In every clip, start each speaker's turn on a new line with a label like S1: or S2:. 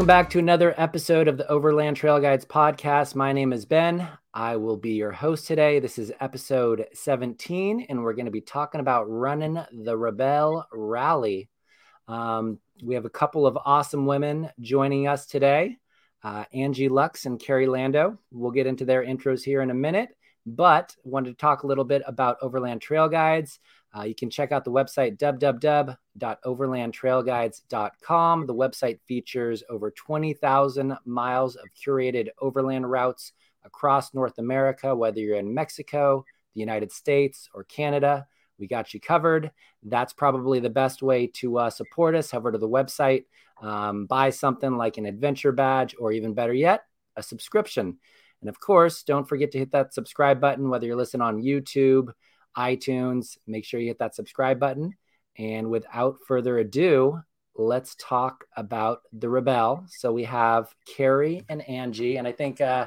S1: Welcome back to another episode of the Overland Trail Guides podcast. My name is Ben. I will be your host today. This is episode 17, and we're going to be talking about running the Rebelle Rally. Um, we have a couple of awesome women joining us today uh, Angie Lux and Carrie Lando. We'll get into their intros here in a minute, but wanted to talk a little bit about Overland Trail Guides. Uh, you can check out the website www.overlandtrailguides.com. The website features over 20,000 miles of curated overland routes across North America, whether you're in Mexico, the United States, or Canada. We got you covered. That's probably the best way to uh, support us. Head over to the website, um, buy something like an adventure badge, or even better yet, a subscription. And of course, don't forget to hit that subscribe button, whether you're listening on YouTube, iTunes. Make sure you hit that subscribe button. And without further ado, let's talk about the Rebelle. So we have Carrie and Angie, and I think uh,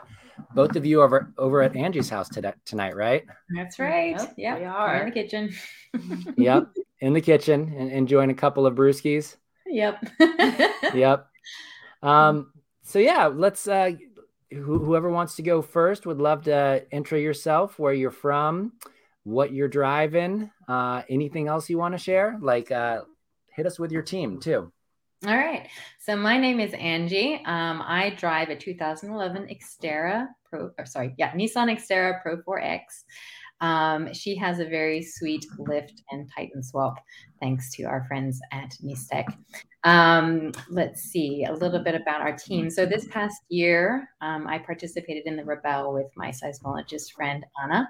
S1: both of you over over at Angie's house today, tonight, right?
S2: That's right. Yep, yeah, we are in the kitchen.
S1: yep, in the kitchen and enjoying a couple of brewskis.
S2: Yep.
S1: yep. Um, so yeah, let's. Uh, wh- whoever wants to go first would love to intro yourself, where you're from, what you're driving, uh, anything else you want to share. Like, uh, hit us with your team too.
S2: All right. So my name is Angie. Um, I drive a 2011 Xterra Pro. Or sorry, yeah, Nissan Xterra Pro 4X. Um, she has a very sweet lift and Titan swap, thanks to our friends at Nistec. Um, let's see a little bit about our team. So this past year, um, I participated in the Rebelle with my seismologist friend Anna,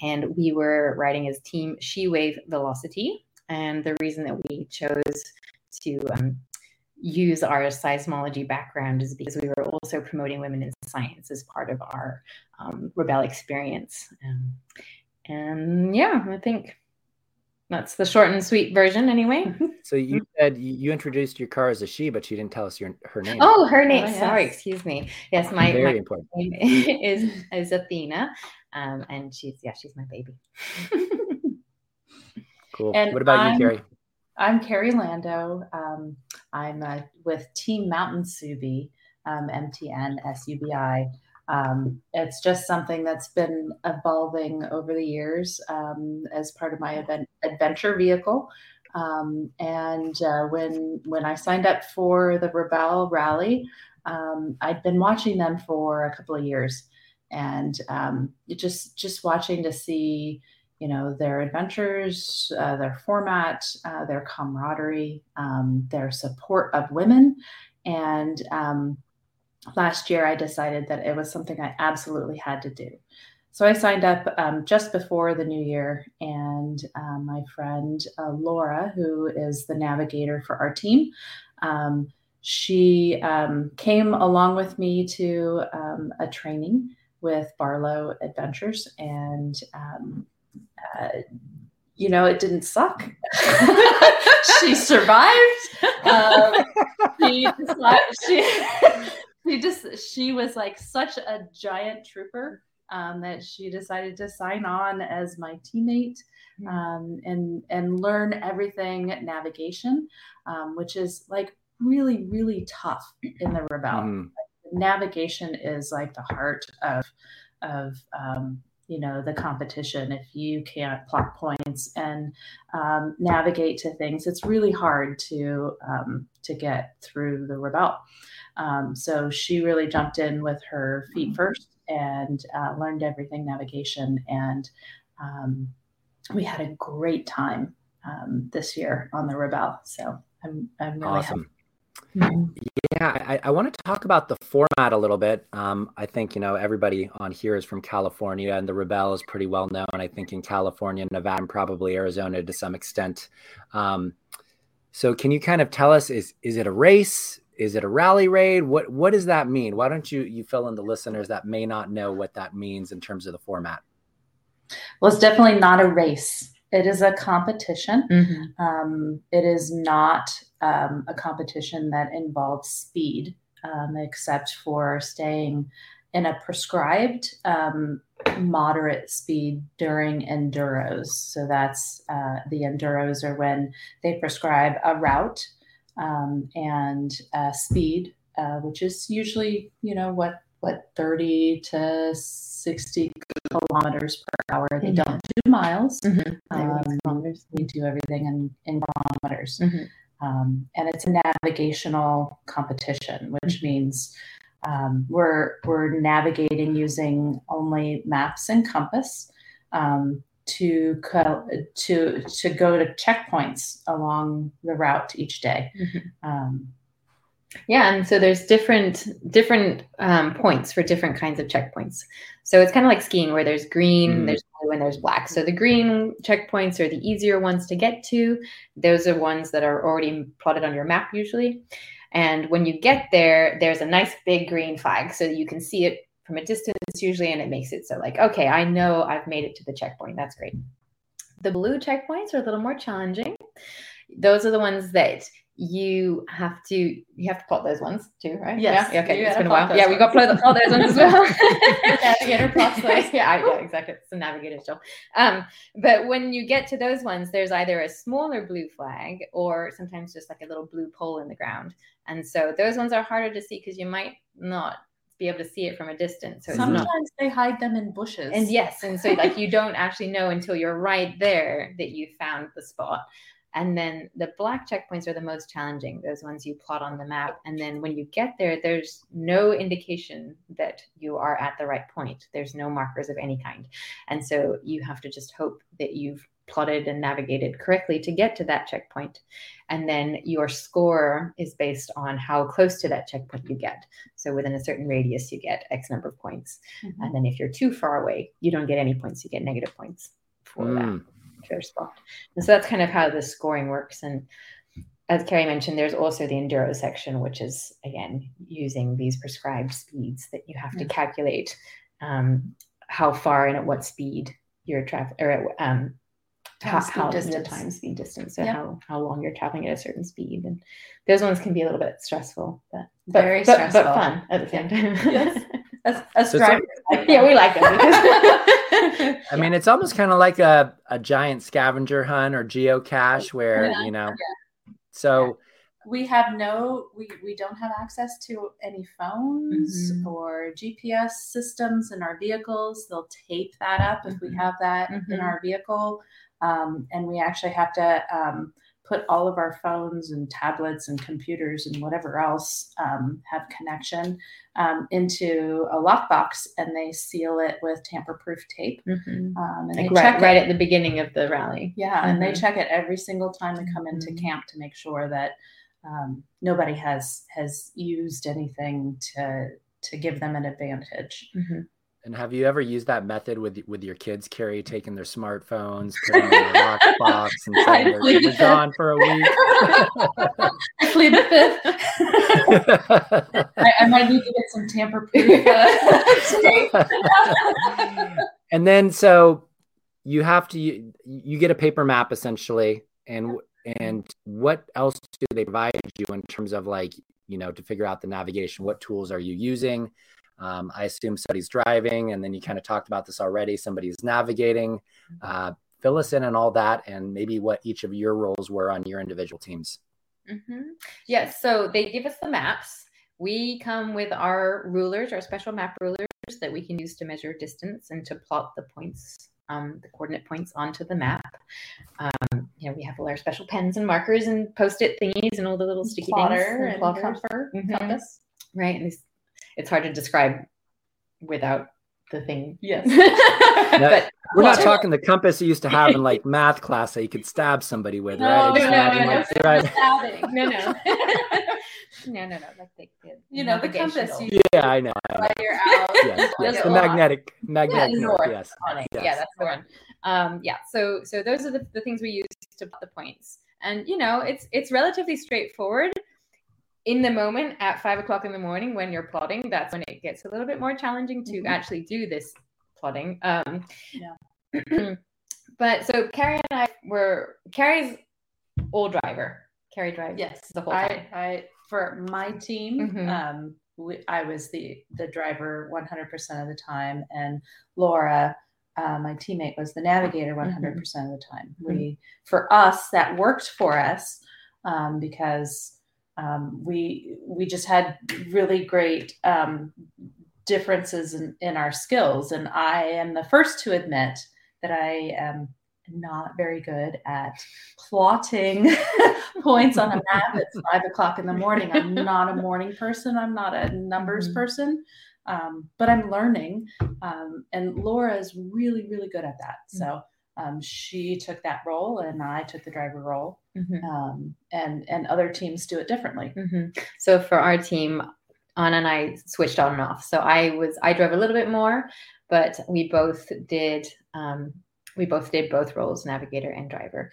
S2: and we were riding as team She Wave Velocity. And the reason that we chose to um, use our seismology background is because we were also promoting women in science as part of our um, Rebelle experience. Um, and yeah, I think that's the short and sweet version anyway.
S1: So you said you introduced your car as a she, but you didn't tell us your her name.
S2: Oh, her name. Oh, yes. Sorry, excuse me. Yes, my,
S1: Very
S2: my
S1: important.
S2: name is, is Athena. Um, and she's yeah, she's my baby.
S1: cool.
S3: And
S1: what about
S3: I'm-
S1: you, Carrie?
S3: I'm Carrie Lando. Um, I'm uh, with Team Mountain Subi, um, MTN SUBI. Um, it's just something that's been evolving over the years um, as part of my event, adventure vehicle. Um, and uh, when when I signed up for the Rebelle Rally, um, I'd been watching them for a couple of years, and um, just just watching to see you know their adventures uh, their format uh, their camaraderie um, their support of women and um, last year i decided that it was something i absolutely had to do so i signed up um, just before the new year and um, my friend uh, laura who is the navigator for our team um, she um, came along with me to um, a training with barlow adventures and um, uh, you know, it didn't suck. she survived. Um, she, she, she just she was like such a giant trooper um, that she decided to sign on as my teammate um, and and learn everything navigation, um, which is like really really tough in the Rebelle.
S1: Mhm.
S3: Navigation is like the heart of of um, you know the competition if you can't plot points and um, navigate to things it's really hard to um, to get through the Rebelle um, so she really jumped in with her feet first and uh, learned everything navigation and um, we had a great time um, this year on the Rebelle so i'm, I'm really
S1: Awesome.
S3: happy Mhm.
S1: Yeah, I, I want to talk about the format a little bit. Um, I think you know everybody on here is from California, and the Rebelle is pretty well known. I think in California, Nevada, and probably Arizona to some extent. Um, so, can you kind of tell us is is it a race? Is it a rally raid? What what does that mean? Why don't you you fill in the listeners that may not know what that means in terms of the format?
S3: well it's definitely not a race it is a competition
S2: Mhm.
S3: Um, it is not um, a competition that involves speed, um, except for staying in a prescribed um, moderate speed during enduros. So that's uh, the enduros are when they prescribe a route um, and uh, speed uh, which is usually, you know, what what 30 to 60 kilometers per hour. They
S2: Mhm.
S3: don't do miles.
S2: Mhm.
S3: Um,
S2: kilometers.
S3: we do everything in, in kilometers.
S2: Mhm.
S3: Um, and it's a navigational competition, which
S2: Mm-hmm.
S3: means um, we're we're navigating using only maps and compass um, to co- to to go to checkpoints along the route each day.
S2: Yeah, and so there's different different um, points for different kinds of checkpoints. So it's kind of like skiing, where there's green,
S1: Mhm.
S2: there's blue, and there's black. So the green checkpoints are the easier ones to get to. Those are ones that are already plotted on your map usually. And when you get there, there's a nice big green flag, so you can see it from a distance usually, and it makes it so like, okay, I know I've made it to the checkpoint. That's great. The blue checkpoints are a little more challenging. Those are the ones that you have to you have to plot those ones too, right?
S3: Yes,
S2: Yeah. Okay.
S3: you
S2: It's been a while. Yeah, we got
S3: ones.
S2: plot, plot those ones as well.
S3: Navigator plots those.
S2: yeah, I- yeah, exactly. It's a navigator's job. Um, but when you get to those ones, there's either a smaller blue flag or sometimes just like a little blue pole in the ground. And so those ones are harder to see because you might not be able to see it from a distance. So it's not
S3: sometimes they hide them in bushes.
S2: and yes, and so like you don't actually know until you're right there that you found the spot. And then the black checkpoints are the most challenging, those ones you plot on the map. And then when you get there, there's no indication that you are at the right point. There's no markers of any kind. And so you have to just hope that you've plotted and navigated correctly to get to that checkpoint. And then your score is based on how close to that checkpoint you get. So within a certain radius, you get X number of points.
S3: Mhm.
S2: And then if you're too far away, you don't get any points. You get negative points for that
S1: Mm.
S2: Fair spot. And so that's kind of how the scoring works. And as Carrie mentioned, there's also the enduro section, which is again using these prescribed speeds that you have to calculate um, how far and at what speed you're traveling, or at, um,
S3: Time,
S2: how,
S3: speed,
S2: how the
S3: distance.
S2: time, speed, distance, so
S3: Yeah.
S2: how how long you're traveling at a certain speed, and those ones can be a little bit stressful, but but,
S3: Very
S2: but,
S3: stressful.
S2: but fun at the same time.
S3: Yes. As, as
S1: So
S3: drivers, like
S2: yeah, we like them.
S1: I mean, it's almost kind of like a, a giant scavenger hunt or geocache where,
S3: Yeah.
S1: you know, so
S3: we have no we, we don't have access to any phones
S2: Mhm.
S3: or gps systems in our vehicles they'll tape that up if we
S2: Mhm.
S3: have that in
S2: Mhm.
S3: our vehicle um, and we actually have to um, put all of our phones and tablets and computers and whatever else um, have connection um, into a lockbox and they seal it with tamper-proof tape
S2: Mhm.
S3: um, and
S2: Like
S3: they
S2: right,
S3: check
S2: right
S3: it
S2: at the beginning of the rally.
S3: yeah, and they
S2: Mhm.
S3: check it every single time they come into
S2: Mhm.
S3: camp to make sure that um, nobody has has used anything to to give them an advantage.
S1: And have you ever used that method with with your kids, Carrie, taking their smartphones, putting them in a lockbox and saying they're,
S3: the
S1: gone for a week?
S3: I plead the fifth. I, I might need to get some tamper-proof uh,
S1: and then so you have to you, you get a paper map essentially and and what else do they provide you in terms of like you know to figure out the navigation what tools are you using um, i assume somebody's driving and then you kind of talked about this already somebody's navigating uh, fill us in on all that and maybe what each of your roles were on your individual teams
S2: Mhm. Yes, so they give us the maps. We come with our rulers, our special map rulers that we can use to measure distance and to plot the points, um, the coordinate points onto the map. Um, you know, we have all our special pens and markers and post-it thingies and all the little sticky
S3: Plotter
S2: things.
S3: and
S2: plotters.
S3: comfort,
S2: Mhm.
S3: compass.
S2: Right, and it's, it's hard to describe without the thing.
S3: Yes.
S2: but
S1: we're not
S2: Well-
S1: talking the compass you used to have in like math class that you could stab somebody with
S3: No,
S1: right I
S2: no,
S1: just
S2: no,
S1: imagine,
S2: no,
S1: like,
S2: no.
S1: right?
S3: Stabbing.
S2: no, no, no, no, no. Like the, the
S3: You know, the compass
S2: navigational-
S3: you
S1: yeah i know, I know.
S3: fire out.
S1: yes, yes.
S2: Yeah.
S1: the magnetic magnetic
S2: Yeah,
S1: north,
S2: north.
S1: yes
S2: on it.
S1: Yes.
S2: Yeah, that's the one. Um, yeah. So so those are the, the things we use to put the points. And you know, it's it's relatively straightforward. In the moment at five o'clock in the morning when you're plotting, that's when it gets a little bit more challenging to
S3: Mhm.
S2: actually do this plotting. Um,
S3: Yeah.
S2: but so Carrie and I were Carrie's all driver. Carrie drives
S3: Yes,
S2: the whole time.
S3: I, I for my team,
S2: Mhm.
S3: um, we, I was the the driver 100% of the time, and Laura, uh, my teammate, was the navigator 100% of the time. We for us that worked for us um, because um, we we just had really great um, differences in, in our skills. And I am the first to admit that I am not very good at plotting points on a map at five o'clock in the morning. I'm not a morning person. I'm not a numbers mm-hmm. person, um, but I'm learning. Um, and Laura is really, really good at that. Mm-hmm. So um, she took that role, and I took the driver role. Mm-hmm. Um, and and other teams do it differently.
S2: Mm-hmm. So for our team, Anna and I switched on and off. So I was I drove a little bit more, but we both did um, we both did both roles, navigator and driver.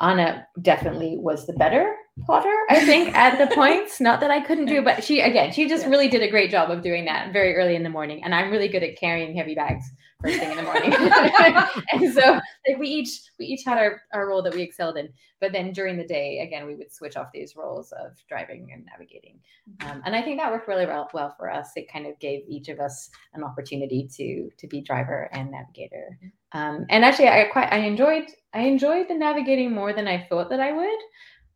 S2: Anna definitely was the better plotter, I think, at the points. Not that I couldn't do, but she again, she just yeah. really did a great job of doing that very early in the morning. And I'm really good at carrying heavy bags first thing in the morning. and so like we each we each had our, our role that we excelled in. But then during the day, again, we would switch off these roles of driving and navigating. Mm-hmm. Um, and I think that worked really well, well for us. It kind of gave each of us an opportunity to to be driver and navigator. Mm-hmm. Um, and actually, I quite I enjoyed I enjoyed the navigating more than I thought that I would.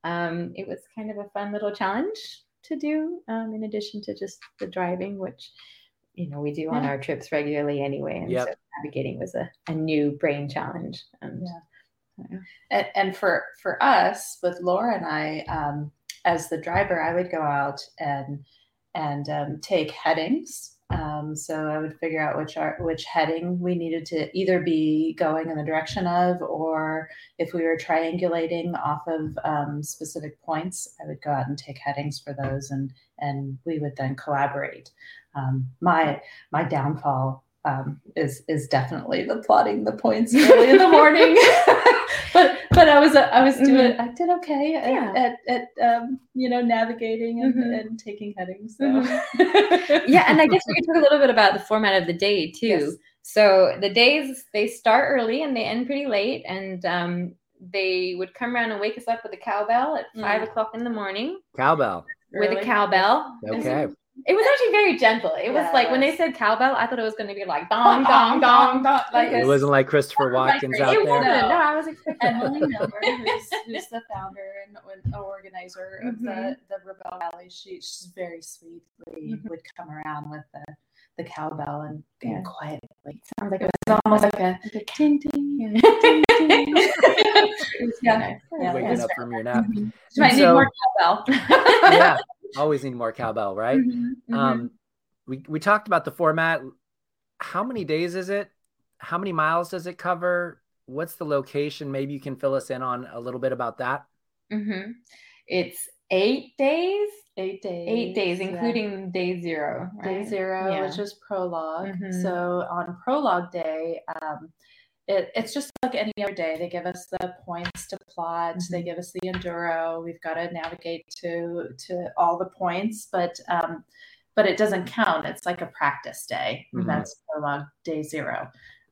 S2: Um, it was kind of a fun little challenge to do um, in addition to just the driving, which you know we do on our trips regularly anyway and yep. so navigating was a, a new brain challenge and
S3: yeah. yeah. And, and, for for us with laura and i um, as the driver i would go out and and um, take headings um, so I would figure out which are which heading we needed to either be going in the direction of, or if we were triangulating off of um, specific points, I would go out and take headings for those, and and we would then collaborate. Um, my my downfall um, is is definitely the plotting the points early in the morning. but but I was I was doing mm-hmm. I did okay at, yeah. at, at um, you know navigating and, mm-hmm. and taking headings. So.
S2: Mm-hmm. yeah, and I guess we could talk a little bit about the format of the day too. Yes. So the days they start early and they end pretty late, and um, they would come around and wake us up with a cowbell at five mm. o'clock in the morning.
S1: Cowbell.
S2: With a cowbell.
S1: Okay.
S2: It was actually very gentle. It was like when they said cowbell, I thought it was going to be like dong dong dong dong. Like
S1: it wasn't like Christopher Walken out
S2: it
S1: there.
S2: Wasn't. No, I was expecting.
S3: Emily Miller, who's, who's the founder and organizer of mm-hmm. the the Rebelle Rally, she, she's very sweet. Mm-hmm. Would come around with the the cowbell and yeah. quietly.
S2: It Sounds like it was almost like a, like a ting ting.
S1: Yeah. yeah. yeah. Waking up from your nap.
S2: Mm-hmm. She might so, need more cowbell.
S1: yeah always need more cowbell, right? Mm-hmm, mm-hmm. Um, we we talked about the format. How many days is it? How many miles does it cover? What's the location? Maybe you can fill us in on a little bit about that.
S2: Mm-hmm. It's eight days.
S3: Eight days.
S2: Eight days, including yeah. day zero.
S3: Right? Day zero, yeah. which is prologue. Mm-hmm. So on prologue day, um, it, it's just like any other day. They give us the points to plot. Mm-hmm. They give us the enduro. We've got to navigate to to all the points, but um, but it doesn't count. It's like a practice day. Mm-hmm. That's prologue day zero.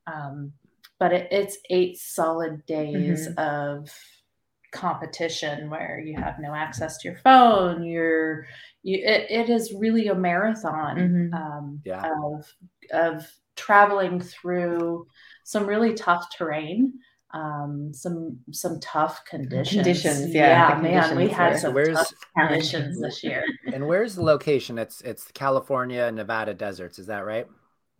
S3: Um, but it, it's eight solid days mm-hmm. of competition where you have no access to your phone. You're you, it, it is really a marathon mm-hmm. um, yeah. of of traveling through some really tough terrain um, some some tough conditions.
S2: Conditions, yeah.
S3: Yeah, man, we had some so tough conditions this year.
S1: and where's the location? It's it's the California Nevada deserts. Is that right?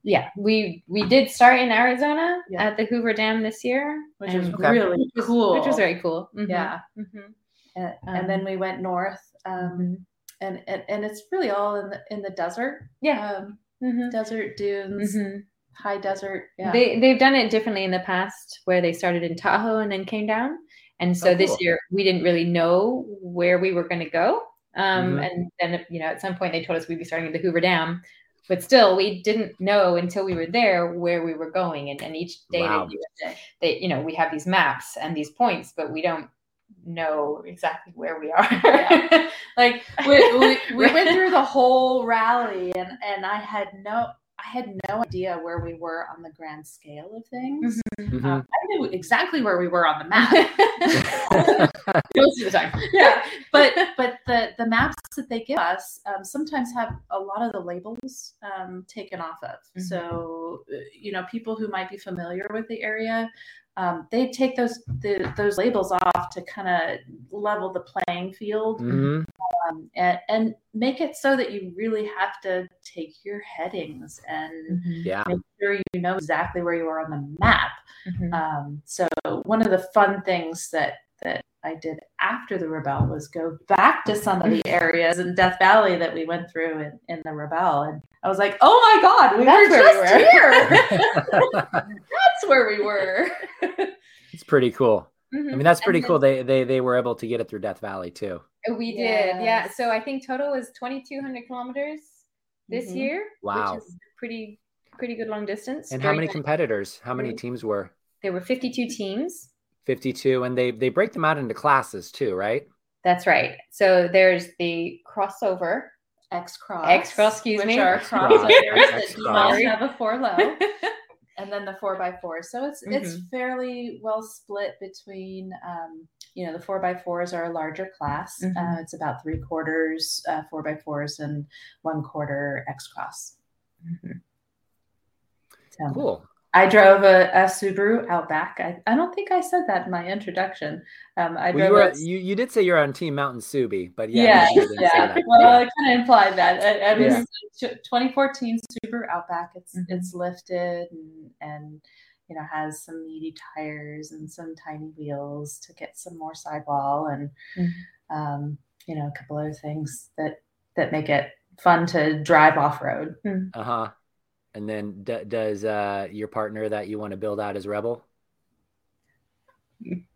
S2: Yeah, we we did start in Arizona yeah. at the Hoover Dam this year,
S3: which is okay. really cool.
S2: Which was very cool.
S3: Mm-hmm. Yeah, mm-hmm. And, um, then we went north, um, mm-hmm. and, and and it's really all in the in the desert.
S2: Yeah,
S3: um, mm-hmm. desert dunes mm-hmm high desert.
S2: Yeah. They they've done it differently in the past where they started in Tahoe and then came down. And so oh, cool. this year we didn't really know where we were going to go. Um, mm-hmm. And then you know at some point they told us we'd be starting at the Hoover Dam, but still we didn't know until we were there where we were going. And, and each day wow. they, they you know we have these maps and these points, but we don't know exactly where we are.
S3: yeah. Like we, we, we went through the whole rally and and I had no I had no idea where we were on the grand scale of things. Mm-hmm. Um, mm-hmm. I knew exactly where we were on the map. Most of the time, yeah. But but the the maps that they give us um, sometimes have a lot of the labels um, taken off of. Mm-hmm. So uh, you know, people who might be familiar with the area um, they take those the, those labels off to kind of level the playing field
S1: Mhm.
S3: um, and, and make it so that you really have to take your headings and
S1: Yeah.
S3: make sure you know exactly where you are on the map.
S2: Mhm.
S3: Um, so one of the fun things that that I did after the Rebelle was go back to some of the areas in Death Valley that we went through in, in the Rebelle, and I was like, "Oh my God, we
S2: That's
S3: were
S2: where we
S3: just
S2: were."
S3: here! That's where we were."
S1: it's pretty cool. I
S2: Mhm.
S1: mean, that's pretty
S2: then-
S1: cool. They they they were able to get it through Death Valley too.
S2: We did, yeah.
S3: Yes.
S2: So I think total was 2,200 kilometers this
S3: Mhm.
S2: year.
S1: Wow.
S2: Which is pretty, pretty good long distance.
S1: And how many
S2: good.
S1: competitors? How many
S2: Mhm.
S1: teams were?
S2: There were 52 teams.
S1: 52 and they they break them out into classes too, right?
S2: That's right. So there's the crossover.
S3: X cross,
S2: X cross, excuse
S3: which
S2: me.
S3: are
S1: X cross,
S3: crossovers
S1: X
S3: that do
S1: cross.
S3: have a four low. and then the four by four. So it's it's
S2: Mhm.
S3: fairly well split between um, you know the four by fours are a larger class.
S2: Mhm.
S3: Uh, it's about three quarters uh, four by fours and one quarter X cross.
S2: Mhm.
S3: So
S1: Cool.
S3: I drove a, a Subaru Outback. I, I don't think I said that in my introduction. Um, I
S1: Well, you
S3: drove
S1: were
S3: a-
S1: you, you did say you're on Team Mountain Subi, but yeah,
S3: yeah,
S1: you didn't say
S3: yeah. Well,
S1: Yeah.
S3: I kind of implied that. I, I was
S1: Yeah.
S3: 2014 Subaru Outback. It's
S2: Mhm.
S3: it's lifted and and you know has some meaty tires and some tiny wheels to get some more sidewall and
S2: Mhm.
S3: um, you know a couple other things that that make it fun to drive off road.
S1: Uh huh. And then d- does uh, your partner that you want to build out as Rebelle?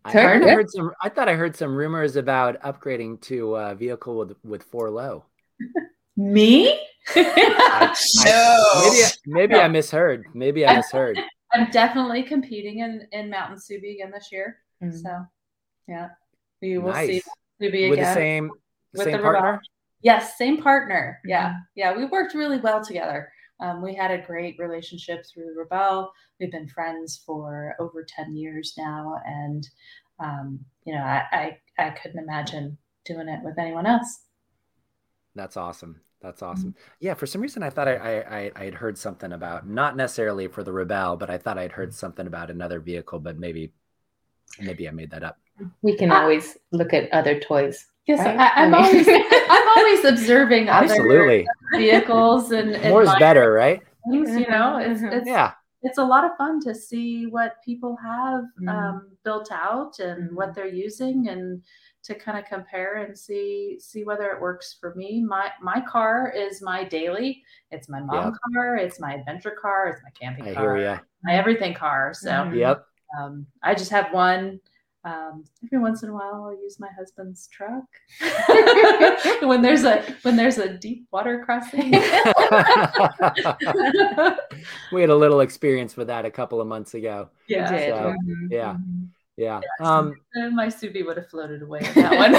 S1: I, heard, I heard some. I thought I heard some rumors about upgrading to a vehicle with with four low.
S3: Me?
S1: I-
S2: No.
S1: Maybe I- maybe I misheard. Maybe I
S3: I-
S1: misheard.
S3: I'm definitely competing in in Mountain Subi again this year.
S2: Mhm.
S3: So yeah, we will see
S1: Nice.
S3: Subi
S1: With the same
S3: with
S1: same
S3: the
S1: partner.
S3: Rebelle. Yes, same partner. Yeah,
S2: Mhm.
S3: yeah, we worked really well together. Um, we had a great relationship through Rebelle. We've been friends for over ten years now, and um, you know, I, I I couldn't imagine doing it with anyone else.
S1: That's awesome. That's
S3: Mm-hmm.
S1: awesome. Yeah, for some reason I thought I, I I I had heard something about not necessarily for the Rebelle, but I thought I'd heard something about another vehicle, but maybe maybe I made that up.
S2: We can always look at other toys.
S3: Yes,
S2: Right?
S3: I, I'm always I'm always observing other
S1: Absolutely.
S3: vehicles and, and
S1: More is better, right?
S3: things. You know, it's
S2: Mhm.
S3: it's
S1: Yeah.
S3: it's a lot of fun to see what people have
S2: Mhm.
S3: um, built out and
S2: Mhm.
S3: what they're using and to kind of compare and see see whether it works for me my my car is my daily it's my mom
S1: Yep.
S3: car it's my adventure car it's my camping
S1: I
S3: car
S1: hear
S3: my everything car so
S2: Mhm.
S1: Yep.
S3: um, i just have one um, every once in a while i'll use my husband's truck when there's a when there's a deep water crossing
S1: we had a little experience with that a couple of months ago.
S3: yeah.
S1: So,
S2: Mhm.
S1: yeah. Yeah.
S3: Yes.
S1: Um,
S3: my Subi would have floated away in that one.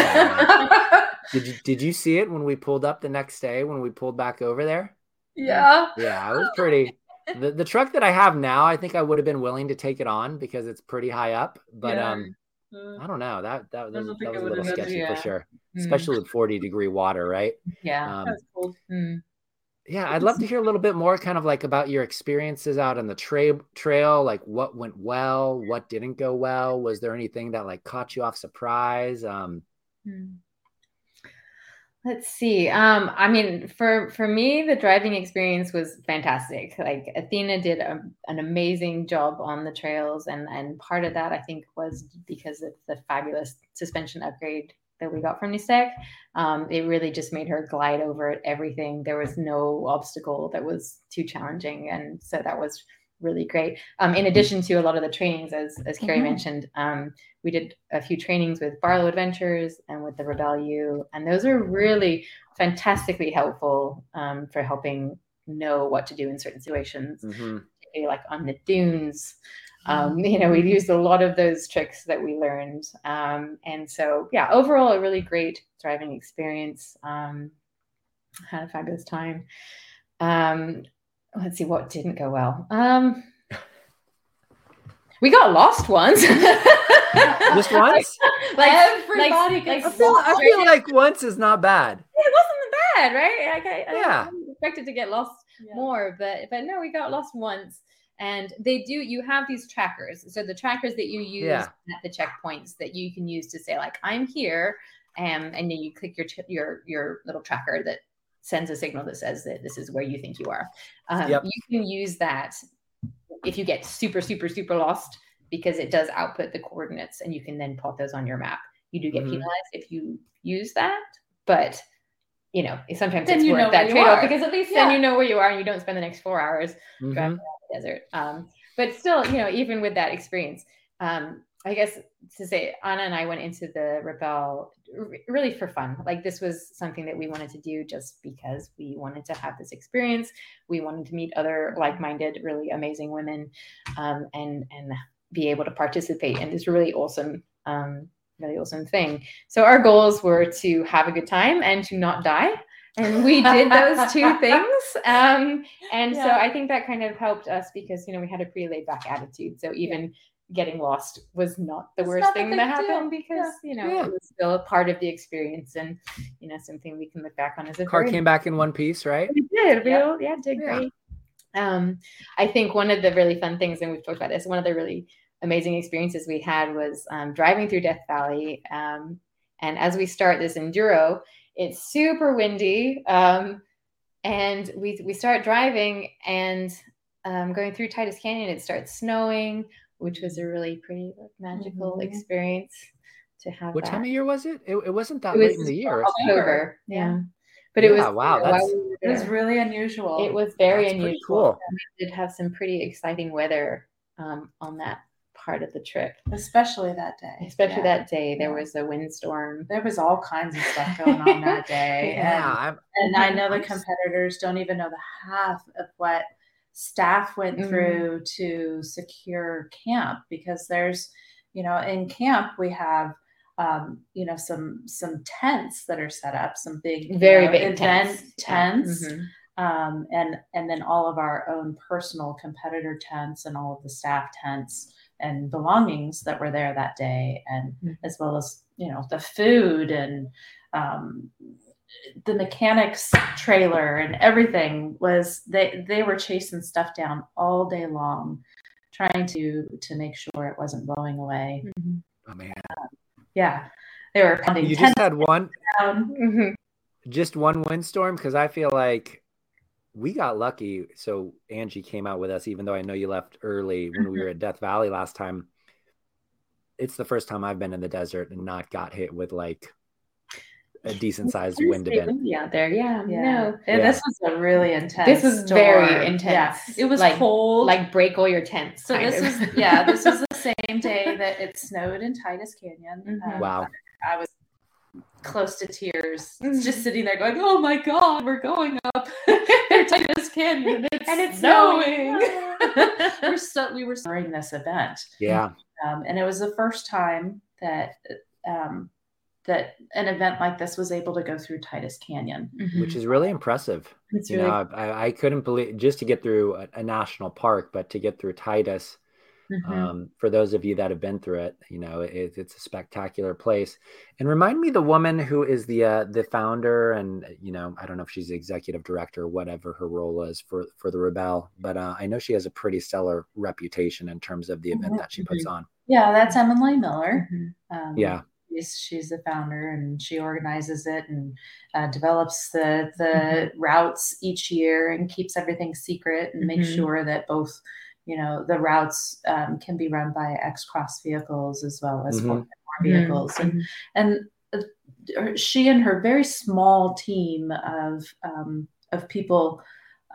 S1: did you did you see it when we pulled up the next day when we pulled back over there?
S3: yeah.
S1: Yeah, it was pretty. The the truck that I have now, I think I would have been willing to take it on because it's pretty high up. But
S3: Yeah.
S1: um,
S3: Uh,
S1: I don't know. That that,
S3: I
S1: was that was a little
S3: would've done it,
S1: sketchy
S2: yeah.
S1: for sure,
S2: Mm.
S1: especially with forty degree water, right?
S2: Yeah.
S1: Um.
S2: Mm.
S1: yeah, I'd love to hear a little bit more, kind of like about your experiences out on the trail. Trail, like what went well, what didn't go well. Was there anything that like caught you off surprise? Um,
S2: Hmm. Let's see. Um, I mean, for for me, the driving experience was fantastic. Like Athena did a, an amazing job on the trails, and and part of that I think was because of the fabulous suspension upgrade that we got from Nistec. Um, it really just made her glide over everything. There was no obstacle that was too challenging, and so that was really great. Um, in addition to a lot of the trainings, as as Carrie
S3: Mhm.
S2: mentioned, um, we did a few trainings with Barlow Adventures and with the Rebelle U, and those are really fantastically helpful um, for helping know what to do in certain situations,
S1: mhm.
S2: like on the dunes. Um, you know, we used a lot of those tricks that we learned, um, and so yeah, overall, a really great driving experience. Um, had a fabulous time. Um, let's see what didn't go well. Um, we got lost once.
S1: Just once?
S2: like
S3: Everybody
S2: like,
S3: gets
S1: I feel, I
S3: lost.
S1: feel like once is not bad.
S2: it wasn't bad, right? Like I, I
S1: Yeah.
S2: expected to get lost
S3: Yeah.
S2: more, but but no, we got lost once, and they do you have these trackers so the trackers that you use
S1: Yeah.
S2: at the checkpoints that you can use to say like i'm here um, and then you click your your your little tracker that sends a signal that says that this is where you think you are um,
S1: Yep.
S2: you can use that if you get super super super lost because it does output the coordinates and you can then plot those on your map you do get
S1: Mhm.
S2: penalized if you use that but you know sometimes
S3: Then
S2: it's
S3: you know
S2: worth that trade-off because at least
S3: Yeah.
S2: then you know where you are and you don't spend the next four hours
S1: Mhm.
S2: driving around the desert. Um, but still, you know, even with that experience, um, I guess to say Anna and I went into the Rebelle really for fun. Like this was something that we wanted to do just because we wanted to have this experience. We wanted to meet other like-minded, really amazing women, um, and and be able to participate in this really awesome, um, really awesome thing. So our goals were to have a good time and to not die. And we did those two things. Um, and so I think that kind of helped us because, you know, we had a pretty laid back attitude. So even getting lost was not the
S3: It's
S2: worst
S3: not
S2: thing that happened
S3: deal.
S2: because, you know,
S1: Yeah.
S2: it was still a part of the experience and, you know, something we can look back on as a
S1: Car
S2: very
S1: came back in one piece, right?
S2: we did. We
S3: Yeah.
S2: all, yeah, did
S1: Yeah.
S2: great. Um, I think one of the really fun things, and we've talked about this, one of the really amazing experiences we had was um, driving through Death Valley. Um, and as we start this enduro, it's super windy. Um, and we we start driving and um, going through Titus Canyon. It starts snowing, which was a really pretty like, magical
S3: Mhm.
S2: experience to have.
S1: What
S2: that.
S1: time of year was it? It, it wasn't that
S2: It
S1: late
S2: was
S1: in the year.
S2: October.
S3: Yeah.
S2: Yeah. But it was
S1: wow,
S2: you know, while
S1: that's-
S2: we
S3: It was really unusual.
S2: it was very
S1: That's
S2: unusual.
S1: cool.
S2: We did have some pretty exciting weather um, on that part of the trip,
S3: especially that day.
S2: especially
S3: Yeah.
S2: that day. There
S3: Yeah.
S2: was a windstorm.
S3: There was all kinds of stuff going on that day.
S1: Yeah,
S3: And,
S1: I'm,
S3: and I know the competitors don't even know the half of what staff went
S2: Mhm.
S3: through to secure camp because there's, you know, in camp we have um, you know, some some tents that are set up, some big
S2: Very
S3: know,
S2: big
S3: event
S2: tents. Yeah.
S3: tents.
S2: Mhm.
S3: um, and and then all of our own personal competitor tents and all of the staff tents and belongings that were there that day, and
S2: Mhm.
S3: as well as you know the food and um, the mechanics trailer and everything was they they were chasing stuff down all day long, trying to to make sure it wasn't blowing away.
S1: Oh man,
S3: Yeah, they were pounding
S1: you just had one,
S3: down.
S2: Mhm.
S1: just one windstorm because I feel like we got lucky. So Angie came out with us, even though I know you left early when we were at Death Valley last time. It's the first time I've been in the desert and not got hit with like a decent sized wind event.
S2: windy out there. Yeah.
S3: Yeah.
S2: No.
S3: And
S1: Yeah.
S3: This was a really intense.
S2: This was very intense.
S3: Yeah. It was
S2: Like-
S3: cold.
S2: Like break all your tents.
S3: so this
S2: of.
S3: was yeah. This was the same day that it snowed in Titus Canyon.
S2: Mhm.
S3: Um,
S1: Wow.
S3: I was close to tears,
S2: Mhm.
S3: just sitting there going, "Oh my God, we're going up Titus Canyon, and it's,
S2: And it's
S3: snowing."
S2: snowing.
S3: we're so we were during this event,
S1: Yeah.
S3: um, and it was the first time that um, that an event like this was able to go through Titus Canyon.
S2: Mhm.
S1: Which is really impressive.
S2: It's
S1: you
S2: really
S1: know, I, I couldn't believe just to get through a, a national park, but to get through Titus,
S2: Mhm.
S1: um, for those of you that have been through it, you know, it, it's a spectacular place. And remind me the woman who is the uh, the founder, and you know, I don't know if she's the executive director or whatever her role is for for the Rebelle, but uh, I know she has a pretty stellar reputation in terms of the event
S3: Mhm,
S1: that she puts on.
S3: Yeah, that's Emily Miller.
S2: Mhm.
S3: Um,
S1: Yeah,
S3: she's, she's the founder and she organizes it and uh, develops the the
S2: Mm-hmm.
S3: routes each year and keeps everything secret and makes
S2: Mhm.
S3: sure that both you know the routes um, can be run by X Cross vehicles as well as
S1: Mhm.
S3: four vehicles and
S2: Mhm.
S3: and uh, she and her very small team of um, of people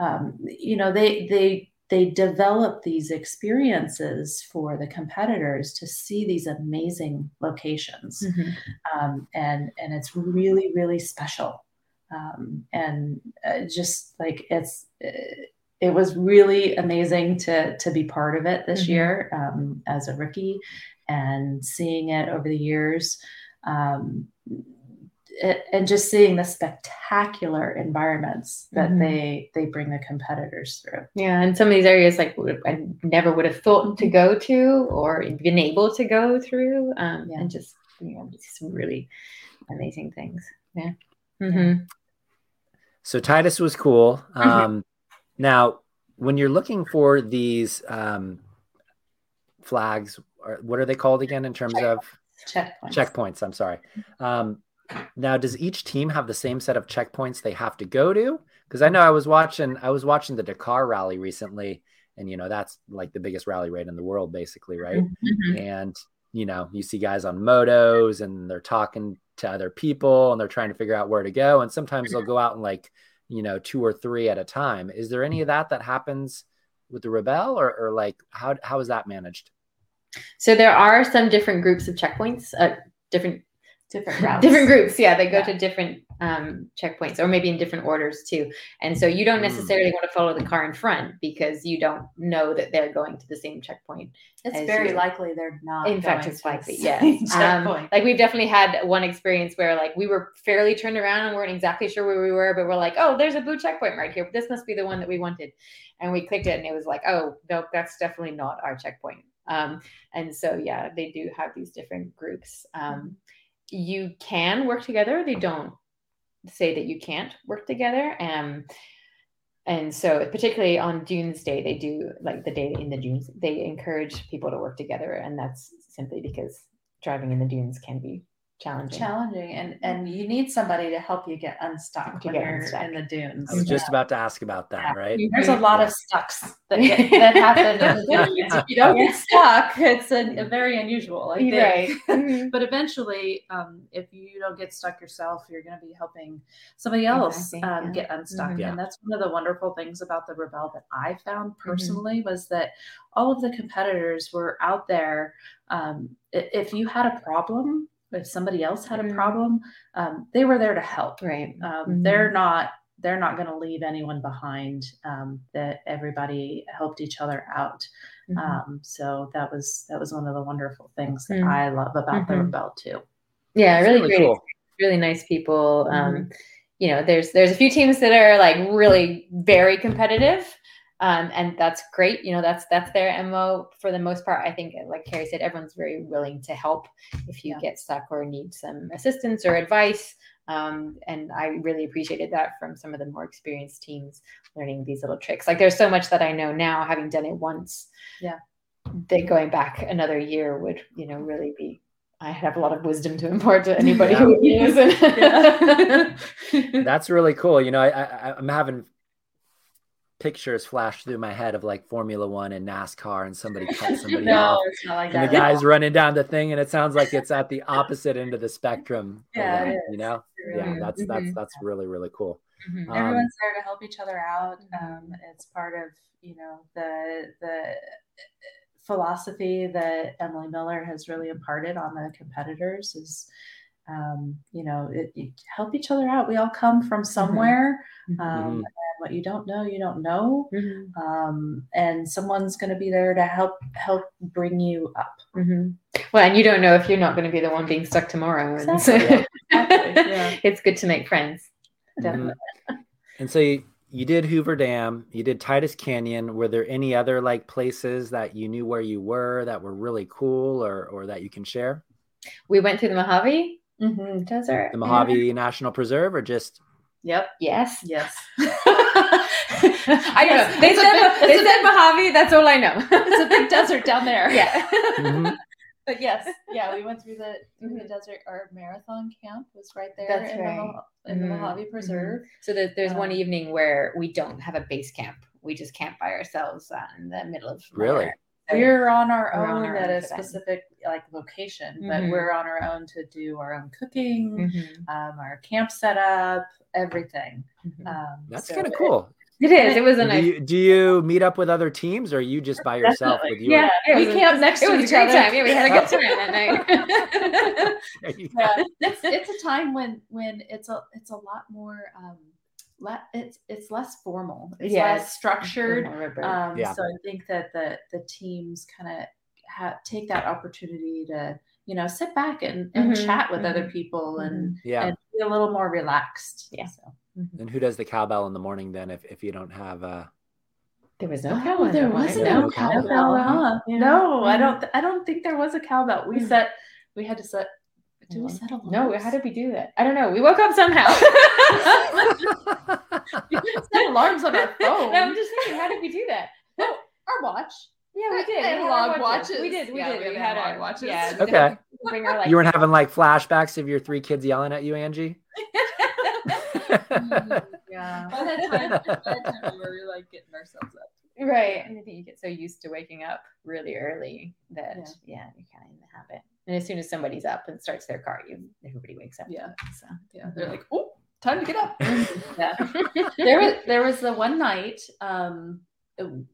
S3: um, you know they they they develop these experiences for the competitors to see these amazing locations
S2: Mhm.
S3: um, and and it's really really special um, and uh, just like it's uh, it was really amazing to to be part of it this
S2: Mhm.
S3: year um, as a rookie and seeing it over the years um, and just seeing the spectacular environments that
S2: Mhm.
S3: they they bring the competitors through
S2: Yeah, and some of these areas like I never would have thought to go to or been able to go through, um,
S3: Yeah.
S2: and just you know just some really amazing things. Yeah.
S3: Yeah.
S2: Mhm.
S1: So Titus was cool.
S2: Mhm.
S1: Um, now, when you're looking for these um, flags, or what are they called again in terms of
S3: checkpoints.
S1: checkpoints? I'm sorry. Um, now, does each team have the same set of checkpoints they have to go to? Because I know I was watching, I was watching the Dakar rally recently, and you know that's like the biggest rally raid in the world, basically, right?
S2: Mhm.
S1: And you know, you see guys on motos, and they're talking to other people, and they're trying to figure out where to go, and sometimes they'll go out in like you know two or three at a time. Is there any of that that happens with the Rebelle, or, or like how how is that managed?
S2: So there are some different groups of checkpoints, uh, different
S3: different routes.
S2: different groups. Yeah, they go
S3: Yeah.
S2: to different um, checkpoints, or maybe in different orders too. And so you don't
S1: Mm.
S2: necessarily want to follow the car in front because you don't know that they're going to the same checkpoint.
S3: It's very
S2: you.
S3: likely they're not.
S2: in fact, it's
S3: to the
S2: likely,
S3: same
S2: yes. Um, like we've definitely had one experience where like we were fairly turned around and weren't exactly sure where we were, but we're like, oh, there's a blue checkpoint right here. This must be the one that we wanted. And we clicked it and it was like, oh, no, that's definitely not our checkpoint. Um, and so yeah, they do have these different groups. Um, you can work together. They don't say that you can't work together. Um, and so particularly on Dunes Day, they do like the day in the dunes, they encourage people to work together. And that's simply because driving in the dunes can be challenging.
S3: challenging and and you need somebody to help you get unstuck
S2: To
S3: when
S2: get
S3: you're
S2: unstuck.
S3: in the dunes.
S1: I was just about to ask about that,
S3: Yeah.
S1: right?
S3: There's a lot
S1: Yeah.
S3: of stucks that, get, that happen in the dunes. If you don't get stuck, it's a, a very unusual. I think.
S2: Right. Mhm.
S3: but eventually, um, if you don't get stuck yourself, you're going to be helping somebody else
S2: Exactly,
S3: um,
S2: yeah.
S3: get unstuck.
S2: Mhm.
S1: Yeah.
S3: And that's one of the wonderful things about the Rebelle that I found personally was that all of the competitors were out there. Um, if you had a problem, if somebody else had a
S2: Mhm.
S3: problem, um, they were there to help.
S2: Right.
S3: Um,
S2: Mhm.
S3: They're not. They're not going to leave anyone behind. Um, that everybody helped each other out.
S2: Mhm.
S3: Um, so that was that was one of the wonderful things that
S2: Mm.
S3: I love about the
S2: Mhm.
S3: Rebelle too.
S2: yeah, really,
S1: really
S2: great.
S1: cool.
S2: Really nice people. Um, you know, there's there's a few teams that are like really very competitive. Um, and that's great. You know, that's that's their MO for the most part. I think, like Carrie said, everyone's very willing to help if you
S3: Yeah.
S2: get stuck or need some assistance or advice. Um, and I really appreciated that from some of the more experienced teams learning these little tricks. Like there's so much that I know now, having done it once.
S3: Yeah.
S2: That going back another year would, you know, really be. I have a lot of wisdom to impart to anybody
S1: Yeah.
S2: who is. And
S1: That's really cool. You know, I, I I'm having pictures flash through my head of like Formula One and NASCAR and somebody cut somebody off.
S3: it's not like
S1: And the
S3: that.
S1: guy's running down the thing, and it sounds like it's at the opposite end of the spectrum.
S3: Yeah, it
S1: that,
S3: is.
S1: you know,
S3: It
S1: yeah,
S3: really
S1: that's that's
S2: Mhm.
S1: that's really really cool.
S2: Mhm.
S1: Um,
S3: Everyone's there to help each other out.
S2: Mhm.
S3: Um, it's part of you know the the philosophy that Emily Miller has really imparted on the competitors is. Um, you know, it, it- help each other out. We all come from somewhere, um,
S1: Mhm.
S3: and what you don't know, you don't know.
S2: Mhm.
S3: um, and someone's going to be there to help help bring you up.
S2: Mhm. Well, and you don't know if you're not going to be the one being stuck tomorrow. and so-
S3: Exactly, exactly, yeah.
S2: it's good to make friends.
S1: Mhm.
S2: Definitely.
S1: And so you, you did Hoover Dam, you did Titus Canyon. Were there any other like places that you knew where you were that were really cool, or or that you can share?
S2: We went through the Mojave
S3: Mm-hmm.
S2: Desert.
S1: The Mojave National Preserve, or just
S3: Yep.
S2: Yes.
S3: Yes.
S2: I don't know. They said,
S3: big-
S2: they
S3: it's a
S2: said Mojave. That's all I know.
S3: it's a big desert down there.
S2: Yeah.
S1: Mhm.
S3: But yes, yeah, we went through the through the
S2: Mhm.
S3: desert. Our marathon camp was right there
S2: That's
S3: in,
S2: right.
S3: the, in the
S2: Mhm,
S3: Mojave Preserve.
S2: So there's, there's one
S3: Um,
S2: evening where we don't have a base camp. We just camp by ourselves uh, in the middle of
S1: Really?
S2: Nowhere. So-
S3: We're on our
S2: We're
S3: own
S2: on our
S3: at
S2: own
S3: a
S2: for that.
S3: specific like location, but
S2: Mhm.
S3: we're on our own to do our own cooking,
S2: Mhm,
S3: um, our camp setup, everything.
S2: mhm.
S3: Um,
S1: that's
S3: so
S1: kind of cool.
S2: It is. It was a nice.
S1: Do you, do you meet up with other teams, or are you just by yourself
S3: Definitely.
S1: with your?
S2: Yeah, it
S3: we
S2: was
S3: camped next
S2: It
S3: to
S2: was a
S3: each
S2: great
S3: other.
S2: time. Yeah, we had a good time that night.
S3: yeah, it's it's a time when when it's a it's a lot more um le- it's it's less formal it's
S2: Yes.
S3: less structured
S2: Remember.
S3: um
S1: Yeah.
S3: so i think that the the teams kind of ha- take that opportunity to you know sit back and, and
S2: Mhm,
S3: chat with other
S2: mhm,
S3: people and
S1: Yeah.
S3: and be a little more relaxed
S2: Yeah.
S3: so.
S1: And who does the cowbell in the morning then? If if you don't have a
S2: there was no
S3: Oh,
S2: cowbell.
S3: there wasn't
S1: Yeah,
S3: no
S1: no cowbell.
S3: cowbell, huh?
S2: Yeah.
S3: No, I
S2: Mhm.
S3: don't. I don't think there was a cowbell. We set. We had to set Do we mm-hmm. set alarms?
S2: No, how did we do that? I don't know. We woke up somehow.
S3: set alarms on our phone?
S2: No, I'm just thinking, how did we do that?
S3: our watch.
S2: Yeah, we did.
S3: And
S2: We
S3: log
S2: our
S3: watches.
S2: We did. We
S3: Yeah,
S2: did.
S3: we
S2: We,
S3: had
S2: had
S3: log
S2: our
S3: watches.
S2: Yeah.
S1: Okay.
S2: Bring our like.
S1: you weren't having like flashbacks of your three kids yelling at you, Angie?
S3: Yeah.
S4: By that time, by that time we were like getting ourselves up.
S2: Right. And I think you get so used to waking up really early that yeah, you're kind of in the habit. And as soon as somebody's up and starts their car, you everybody wakes up.
S4: Yeah.
S2: So
S4: Yeah, they're like, oh, time to get up.
S3: Yeah. there was there was the one night um,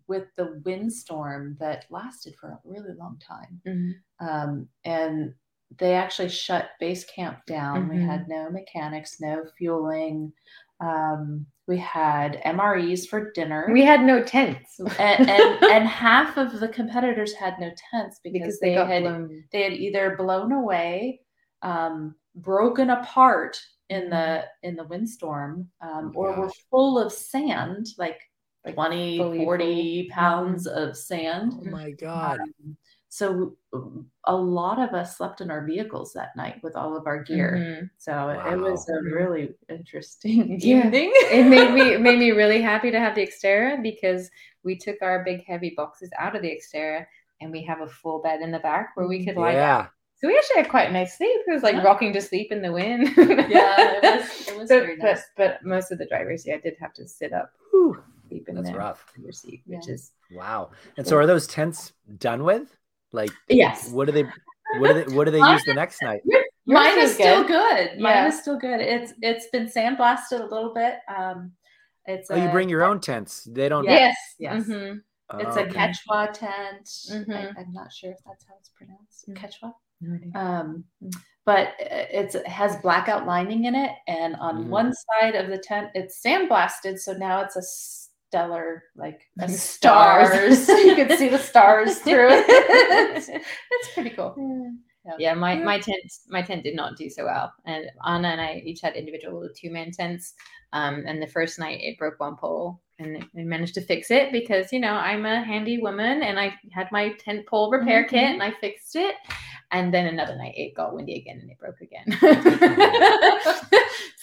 S3: with the windstorm that lasted for a really long time,
S2: Mhm.
S3: um, and they actually shut base camp down. We
S2: Mhm.
S3: had no mechanics, no fueling. Um, we had MREs for dinner.
S2: we had no tents
S3: and, and and half of the competitors had no tents because,
S2: because
S3: they,
S2: they
S3: had
S2: blown.
S3: they had either blown away, um, broken apart in the in the windstorm, um, or were full of sand, like,
S2: Like
S3: 20,
S2: fully
S3: 40 pounds of sand.
S1: oh my god.
S3: Um, so um, a lot of us slept in our vehicles that night with all of our gear.
S2: Mhm.
S3: So it was a really interesting
S2: Yeah.
S3: evening.
S2: it made me it made me really happy to have the Xterra because we took our big heavy boxes out of the Xterra and we have a full bed in the back where we could lie down.
S1: Yeah.
S2: So we actually had quite a nice sleep. It was like
S3: Yeah.
S2: rocking to sleep in the wind.
S3: Yeah, it was- it was
S2: but,
S3: very nice.
S2: But, most of the drivers, yeah, did have to sit up,
S1: Whew.
S2: sleep in
S1: That's
S2: the
S1: rough.
S2: your seat, which is
S1: Wow. And so are those tents done with? Like
S3: Yes.
S1: what do they what do they what do they use the next night?
S3: Mine
S2: Yours
S3: is
S2: is
S3: still
S2: good.
S3: good. Mine
S2: Yeah.
S3: is still good. It's it's been sandblasted a little bit. Um, it's
S1: Oh, you bring your own tents. They don't
S3: Yes,
S2: yes.
S3: yes.
S2: Mhm.
S3: It's
S1: Oh,
S3: a
S1: okay.
S3: Quechua tent.
S2: Mhm.
S3: I, am not sure if that's how it's pronounced.
S2: Mm.
S3: Quechua.
S2: No idea.
S3: Um, but it's it has blackout lining in it, and on
S1: Mhm.
S3: one side of the tent, it's sandblasted, so now it's a stellar like
S2: Stars.
S3: stars. you can see the stars through it. it's pretty cool.
S2: yeah my
S3: Yeah.
S2: my tent my tent did not do so well and anna and i each had individual two-man tents um and the first night it broke one pole and we managed to fix it because you know i'm a handy woman and i had my tent pole repair kit
S3: Mhm.
S2: and i fixed it and then another night it got windy again and it broke again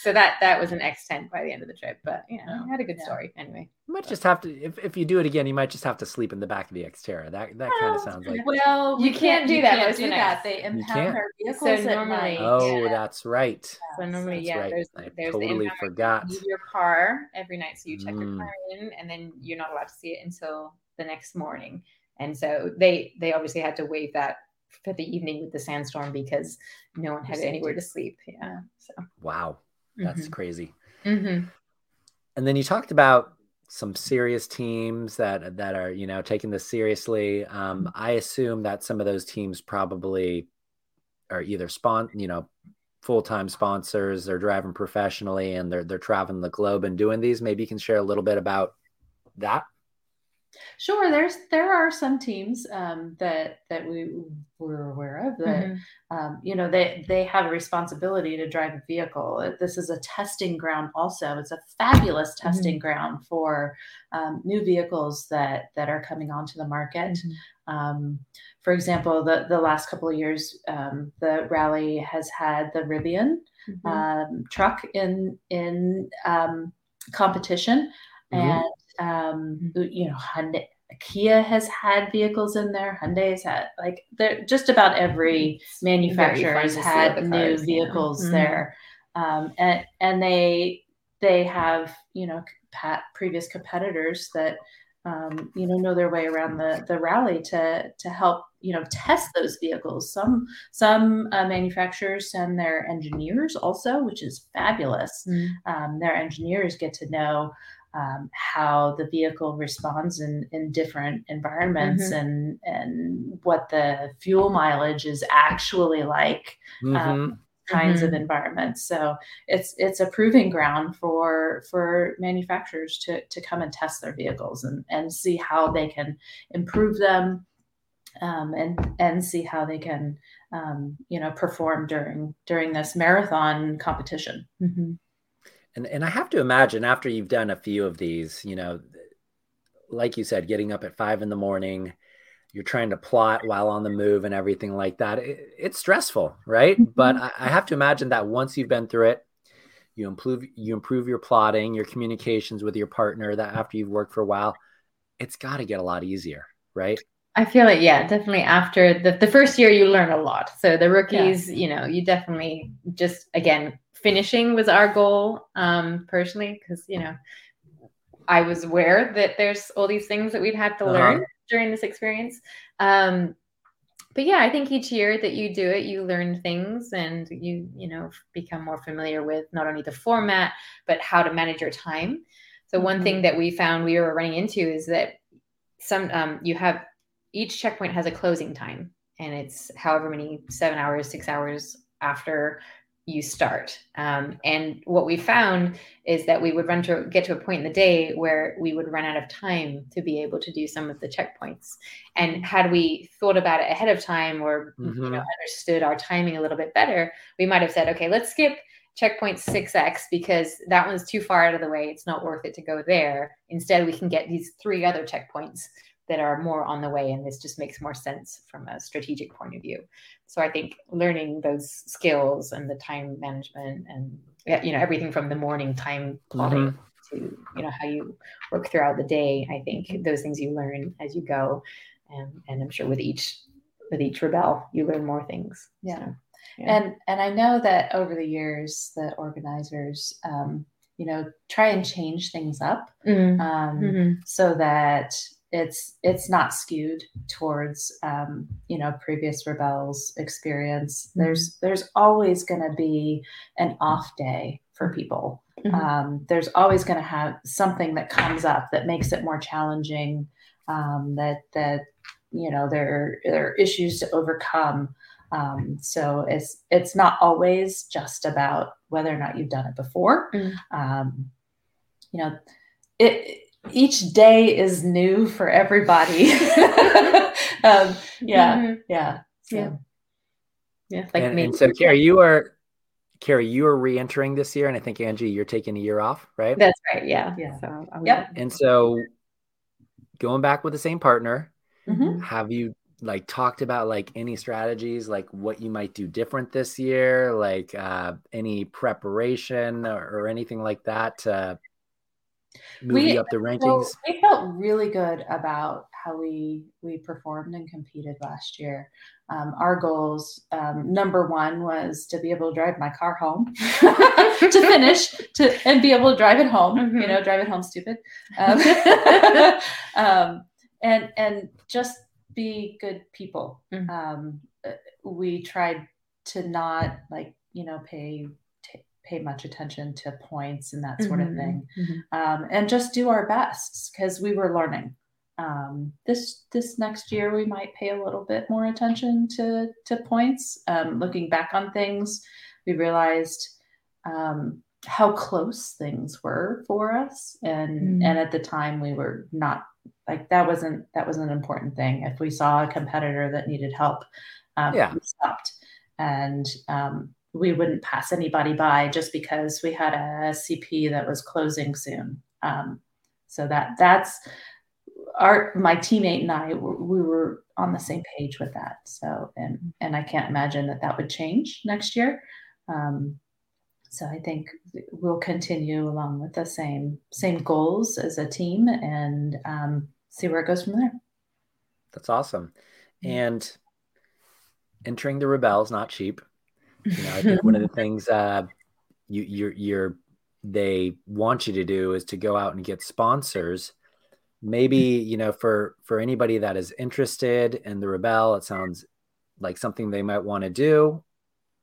S2: so that that was an x tent by the end of the trip but you know
S3: Oh,
S2: I had a good
S3: yeah.
S2: story anyway
S1: You might just have to if, if you do it again, you might just have to sleep in the back of the Xterra. That that kind of sounds like
S3: Well,
S2: You can't do that
S3: You
S2: most
S3: can't do
S2: the
S3: that.
S2: nights.
S3: They
S1: can't.
S3: impound our vehicles
S2: So
S3: at
S2: normally-
S3: night.
S1: Oh,
S2: Yeah.
S1: that's right.
S2: so normally
S1: That's
S2: yeah
S1: right.
S2: there's
S1: I
S2: there's
S1: totally
S2: the impound
S1: forgot.
S2: leave your car every night. So you check your
S1: Mm.
S2: car in, and then you're not allowed to see it until the next morning. And so they they obviously had to waive that for the evening with the sandstorm because no one had anywhere to sleep. Yeah. So
S1: Wow. That's
S2: mhm.
S1: crazy.
S2: Mhm.
S1: And then you talked about some serious teams that that are you know taking this seriously. Um, I assume that some of those teams probably are either spon you know full time sponsors. They're driving professionally and they're they're traveling the globe and doing these. Maybe you can share a little bit about that.
S3: Sure, there's there are some teams um, that that we were aware of that
S2: Mhm.
S3: um, you know they they have a responsibility to drive a vehicle. This is a testing ground. Also, it's a fabulous testing ground for um, new vehicles that that are coming onto the market. Um, for example, the the last couple of years, um, the rally has had the Rivian
S2: Mhm.
S3: um, truck in in um, competition,
S1: Mhm.
S3: and um, you know, Hyundai, Kia has had vehicles in there. Hyundai's had like just about every manufacturer has
S2: to see all
S3: had
S2: the
S3: new
S2: cars, yeah.
S3: vehicles
S2: Mhm.
S3: there, um, and and they they have you know pat, previous competitors that um, you know know their way around the the rally to to help you know test those vehicles. Some some uh, manufacturers send their engineers also, which is fabulous.
S2: Mhm.
S3: Um, their engineers get to know um, how the vehicle responds in, in different environments and and what the fuel mileage is actually like
S1: Mhm.
S3: um, kinds of environments. So it's it's a proving ground for for manufacturers to to come and test their vehicles and and see how they can improve them, um, and and see how they can um, you know perform during during this marathon competition.
S2: Mhm.
S1: And and I have to imagine after you've done a few of these, you know, like you said, getting up at five in the morning, you're trying to plot while on the move and everything like that. It, it's stressful, right?
S2: Mm-hmm.
S1: But I, I have to imagine that once you've been through it, you improve you improve your plotting, your communications with your partner. That after you've worked for a while, it's got to get a lot easier, right?
S2: I feel it, yeah, definitely after the, the first year, you learn a lot. So the rookies, you know, you definitely just, again, finishing was our goal um, personally, because, you know, I was aware that there's all these things that we've had to
S1: Uh-huh.
S2: learn during this experience. Um, but yeah, I think each year that you do it, you learn things and you, you know, become more familiar with not only the format, but how to manage your time. So one
S3: Mhm.
S2: thing that we found we were running into is that some um, you have each checkpoint has a closing time and it's however many seven hours six hours after you start. Um, and what we found is that we would run to get to a point in the day where we would run out of time to be able to do some of the checkpoints. And had we thought about it ahead of time or you
S1: Mhm.
S2: know understood our timing a little bit better we might have said okay let's skip checkpoint 6x because that one's too far out of the way. It's not worth it to go there. Instead we can get these three other checkpoints that are more on the way and this just makes more sense from a strategic point of view so i think learning those skills and the time management and you know everything from the morning time plotting to you know how you work throughout the day i think those things you learn as you go and and i'm sure with each with each Rebelle you learn more things
S3: Yeah.
S2: So, yeah.
S3: And and I know that over the years, the organizers, um, you know, try and change things up
S2: Mhm.
S3: um,
S2: Mhm.
S3: so that it's it's not skewed towards um, you know previous rebels experience.
S2: Mhm.
S3: There's there's always going to be an off day for people.
S2: Mhm.
S3: Um, there's always going to have something that comes up that makes it more challenging. Um, that that you know there there are issues to overcome. Um, so it's it's not always just about whether or not you've done it before.
S2: Mm.
S3: Um, you know, it each day is new for everybody. um, yeah,
S2: Mhm.
S3: yeah, so,
S2: Yeah. yeah like
S1: and,
S2: me
S1: and so, Carrie, you are Carrie, you are re-entering this year, and I think Angie, you're taking a year off, right?
S2: that's right yeah
S3: Yeah.
S2: so
S3: Yep.
S1: and so, going back with the same partner,
S3: Mhm.
S1: have you like talked about like any strategies, like what you might do different this year, like uh, any preparation or, or anything like that to move
S3: We-
S1: up the rankings?
S3: we felt really good about how we we performed and competed last year. Um, our goals, um, number one, was to be able to drive my car home to finish to and be able to drive it home. You
S2: Mhm.
S3: know, drive it home, stupid. Um, um, and and just be good people.
S2: Mhm.
S3: Um, we tried to not like you know pay pay much attention to points and that sort of
S2: Mhm.
S3: thing
S2: Mhm.
S3: um, and just do our best because we were learning. Um, this this next year we might pay a little bit more attention to to points. Um, looking back on things, we realized um, how close things were for us, and
S2: Mm.
S3: and at the time we were not like that wasn't that was an important thing. If we saw a competitor that needed help, um,
S1: Yeah.
S3: we stopped, and um, we wouldn't pass anybody by just because we had a CP that was closing soon. Um, so that that's our my teammate and I we were on the same page with that. So and and I can't imagine that that would change next year. Um, so I think we'll continue along with the same same goals as a team and um, see where it goes from there.
S1: That's awesome. And entering the Rebelle's not cheap. You know, I think one of the things uh, you you're you're they want you to do is to go out and get sponsors. Maybe you know for for anybody that is interested in the Rebelle, it sounds like something they might want to do.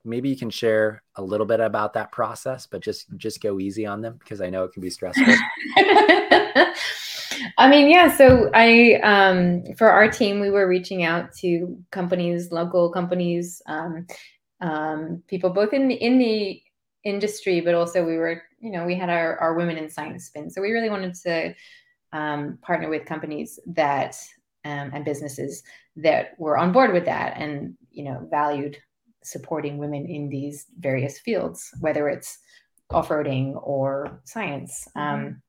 S1: Maybe you can share a little bit about that process, but just just go easy on them because I know it can be stressful.
S2: I mean, yeah. So I, um, for our team, we were reaching out to companies, local companies, um, um, people both in the, in the industry, but also we were, you know, we had our, our women in science spin. So we really wanted to um, partner with companies that um, and businesses that were on board with that and you know valued supporting women in these various fields, whether it's off-roading or science. Um,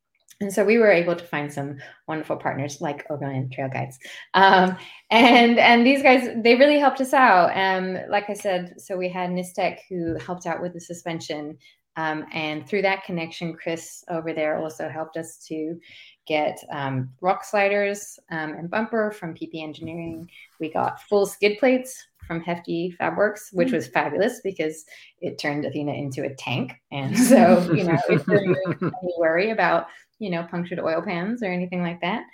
S2: and so we were able to find some wonderful partners like Overland Trail Guides, um, and and these guys they really helped us out. Um, like I said, so we had Nistec who helped out with the suspension, um, and through that connection, Chris over there also helped us to get um, rock sliders um, and bumper from PP Engineering. We got full skid plates from Hefty Fabworks, which was fabulous because it turned Athena into a tank. And so, you know, any worry about, you know, punctured oil pans or anything like that.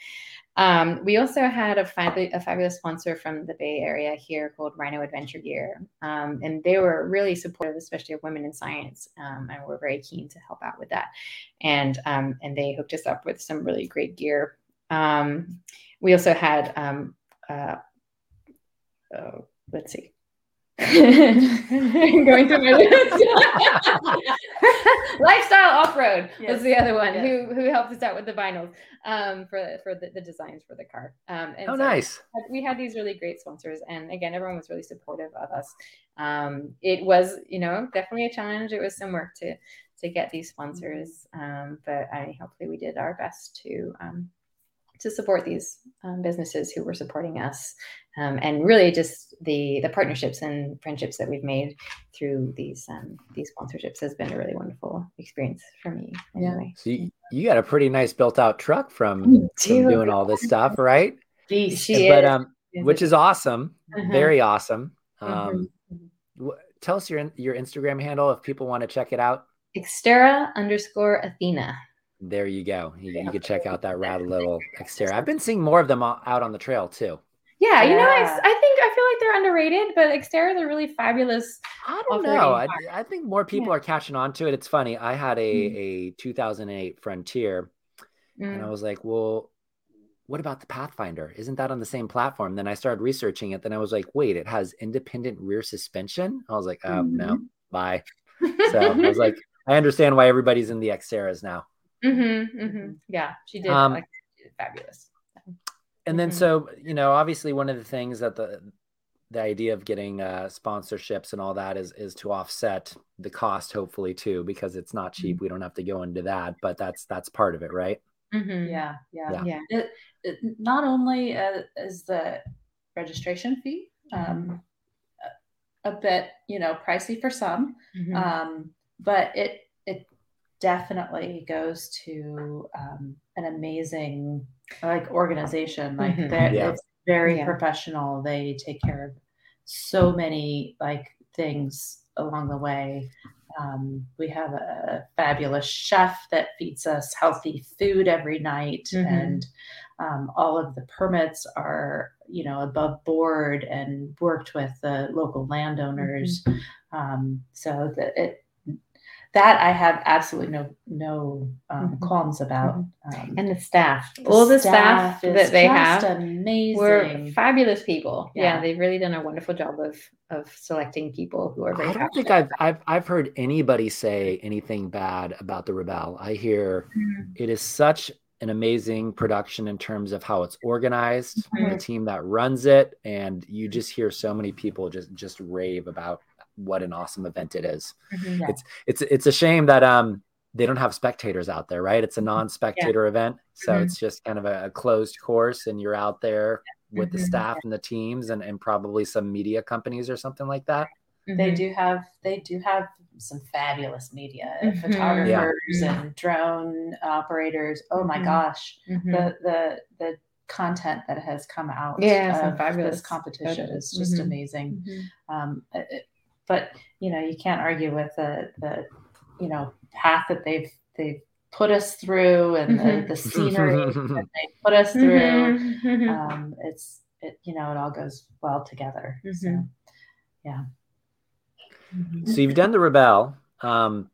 S2: Um, we also had a, fab- a, fabulous sponsor from the Bay Area here called Rhino Adventure Gear. Um, and they were really supportive, especially of women in science. Um, and we're very keen to help out with that. And, um, and they hooked us up with some really great gear. Um, we also had, um, uh, oh, let's see. going through my list. Lifestyle off road yes. was the other one yes. who who helped us out with the vinyls um, for for the, the, designs for the car. Um,
S1: and oh, so nice!
S2: We had these really great sponsors, and again, everyone was really supportive of us. Um, it was, you know, definitely a challenge. It was some work to to get these sponsors, um, but I hopefully we did our best to um, to support these um, businesses who were supporting us um, and really just the the partnerships and friendships that we've made through these um, these sponsorships has been a really wonderful experience for me anyway.
S1: so you, you got a pretty nice built out truck from, from doing all this stuff right
S2: she
S1: but um which is awesome uh-huh. very awesome um mm-hmm. tell us your your instagram handle if people want to check it out
S2: xterra underscore athena
S1: there you go. You, yeah. you could check out that rad little Xterra. I've been seeing more of them out on the trail too.
S2: Yeah, you know, I, I, think I feel like they're underrated, but Xterra is a really fabulous.
S1: I don't know. I, I, think more people yeah. are catching on to it. It's funny. I had a mm. a 2008 Frontier, mm. and I mm. was like, well, what about the Pathfinder? Isn't that on the same platform? Then I started researching it. Then I was like, wait, it has independent rear suspension. I was like, oh mm-hmm. no, bye. So I was like, I understand why everybody's in the Xterras now.
S2: Mm-hmm, mm-hmm. Yeah, she did. Um, like, she did fabulous.
S1: And then, mm-hmm. so you know, obviously, one of the things that the the idea of getting uh, sponsorships and all that is is to offset the cost, hopefully, too, because it's not cheap. Mm-hmm. We don't have to go into that, but that's that's part of it, right?
S3: Mm-hmm. Yeah, yeah, yeah. yeah. It, it, not only uh, is the registration fee um, a, a bit, you know, pricey for some, mm-hmm. um, but it it definitely goes to um, an amazing like organization. Like mm-hmm. yeah. it's very yeah. professional. They take care of so many like things along the way. Um, we have a fabulous chef that feeds us healthy food every night, mm-hmm. and um, all of the permits are, you know, above board and worked with the local landowners. Mm-hmm. Um, so that it that I have absolutely no no um, mm-hmm. qualms about.
S2: Mm-hmm. Um, and the staff, the all the staff, staff that they have, amazing, were fabulous people. Yeah. yeah. they've really done a wonderful job of of selecting people who are very.
S1: I don't think I've, I've I've heard anybody say anything bad about the Rebelle. I hear mm-hmm. it is such an amazing production in terms of how it's organized, mm-hmm. the team that runs it, and you just hear so many people just just rave about what an awesome event it is. Mm-hmm, yeah. It's it's it's a shame that um they don't have spectators out there, right? It's a mm-hmm. non-spectator yeah. event, so mm-hmm. it's just kind of a, a, closed course, and you're out there with the mm-hmm. staff and the teams, and and probably some media companies or something like that.
S3: They mm-hmm. do have they do have some fabulous media photographers yeah. and drone operators. Oh my gosh, the the the content that has come out
S2: yeah,
S3: of fabulous. this competition is just mm-hmm. amazing. Mm-hmm. Um, it, but you know you can't argue with the the you know path that they've they've put us through and mm-hmm. the, the scenery that they put us through mm-hmm. mm-hmm. um, it's it you know it all goes well together so mm-hmm. yeah
S1: so you've done the Rebelle. um,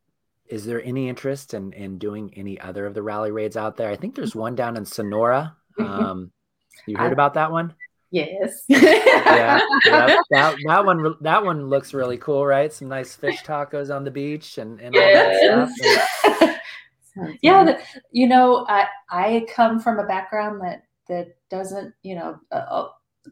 S1: is there any interest in in doing any other of the rally raids out there i think there's one down in sonora um, you heard I, about that one
S3: Yes. yeah,
S1: yeah, that that one that one looks really cool, right? Some nice fish tacos on the beach and, and yes. all that
S3: stuff. yeah, the, you know, I I come from a background that that doesn't, you know, uh, uh,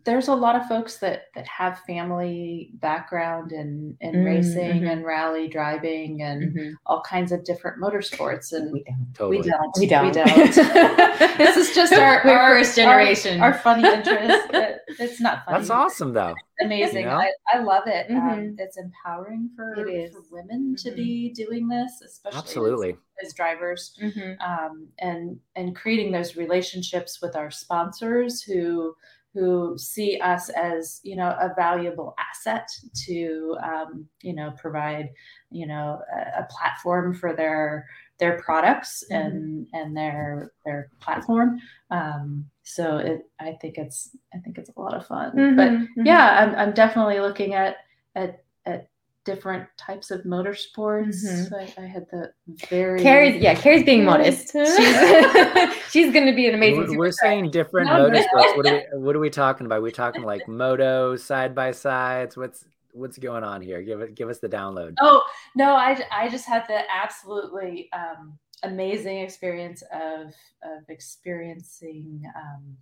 S3: there's a lot of folks that that have family background in in
S2: Mm,
S3: racing
S2: mhm.
S3: and rally driving and
S2: Mhm.
S3: all kinds of different motorsports and
S2: We don't.
S1: Totally.
S3: we don't
S2: We don't.
S3: we don't this is just our our,
S2: first generation.
S3: our, our funny interest It- it's not funny
S1: That's awesome, though.
S3: amazing
S1: You know?
S3: I, I love it um,
S2: Mhm.
S3: it's empowering for,
S2: It is.
S3: for women to
S2: Mhm.
S3: be doing this especially
S1: Absolutely.
S3: as drivers
S2: Mhm.
S3: um, and and creating those relationships with our sponsors who who see us as you know a valuable asset to um, you know provide you know a, a platform for their their products
S2: Mhm.
S3: and and their their platform um, so it i think it's i think it's a lot of fun but
S2: Mhm. Mhm.
S3: yeah I'm, I'm definitely looking at at at different types of motorsports
S2: Mhm.
S3: I, I had the very
S2: Carrie's yeah, Carrie's being modest. She's she's going to be an amazing.
S1: We're, we're saying different
S3: No, no.
S1: motorsports. What are we what are we talking about? we talking like moto side by sides? What's what's going on here? Give it give us the download.
S3: Oh no, I I just had the absolutely um, amazing experience of of experiencing um,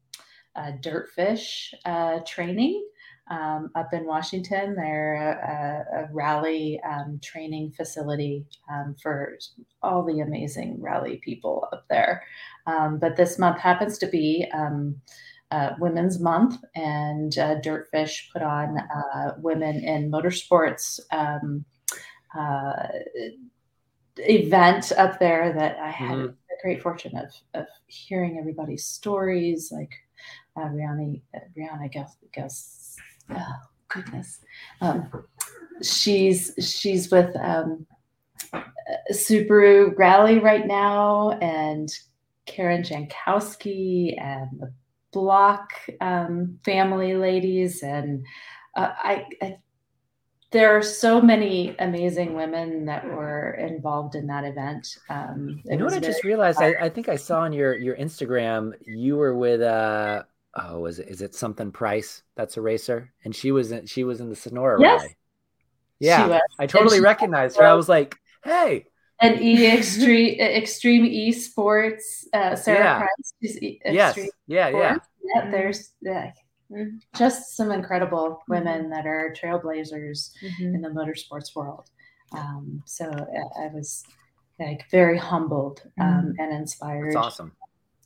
S3: uh, DirtFish uh, training um, up in Washington. They're a, a, rally um, training facility um, for all the amazing rally people up there. Um, but this month happens to be. Um, uh, Women's Month, and uh, DirtFish put on uh, Women in Motorsports um, uh, event up there that I had
S1: Mhm.
S3: the great fortune of of hearing everybody's stories, like uh, Rhianon, Rhianon Gus, Gus oh goodness, um, she's she's with um, Subaru Rally right now, and Karen Jankowski and the Block um, family ladies, and uh, I, I there are so many amazing women that were involved in that event. Um,
S1: You know what I just realized? I, I think I saw on your your Instagram you were with uh oh is it is it something Price? That's a racer, and she was in she was in the Sonora
S3: Yes.
S1: rally. Yeah. I totally recognized her. I was like, hey,
S3: and E Extreme Extreme Esports, uh, Sarah
S1: Yeah.
S3: Price. She's e-
S1: yes, yeah, yeah.
S3: Yeah, there's yeah, just some incredible
S1: Mm-hmm.
S3: women that are trailblazers
S2: Mhm.
S3: in the motorsports world. Um, so I, I was like very humbled um, and inspired
S1: Mm-hmm. That's awesome.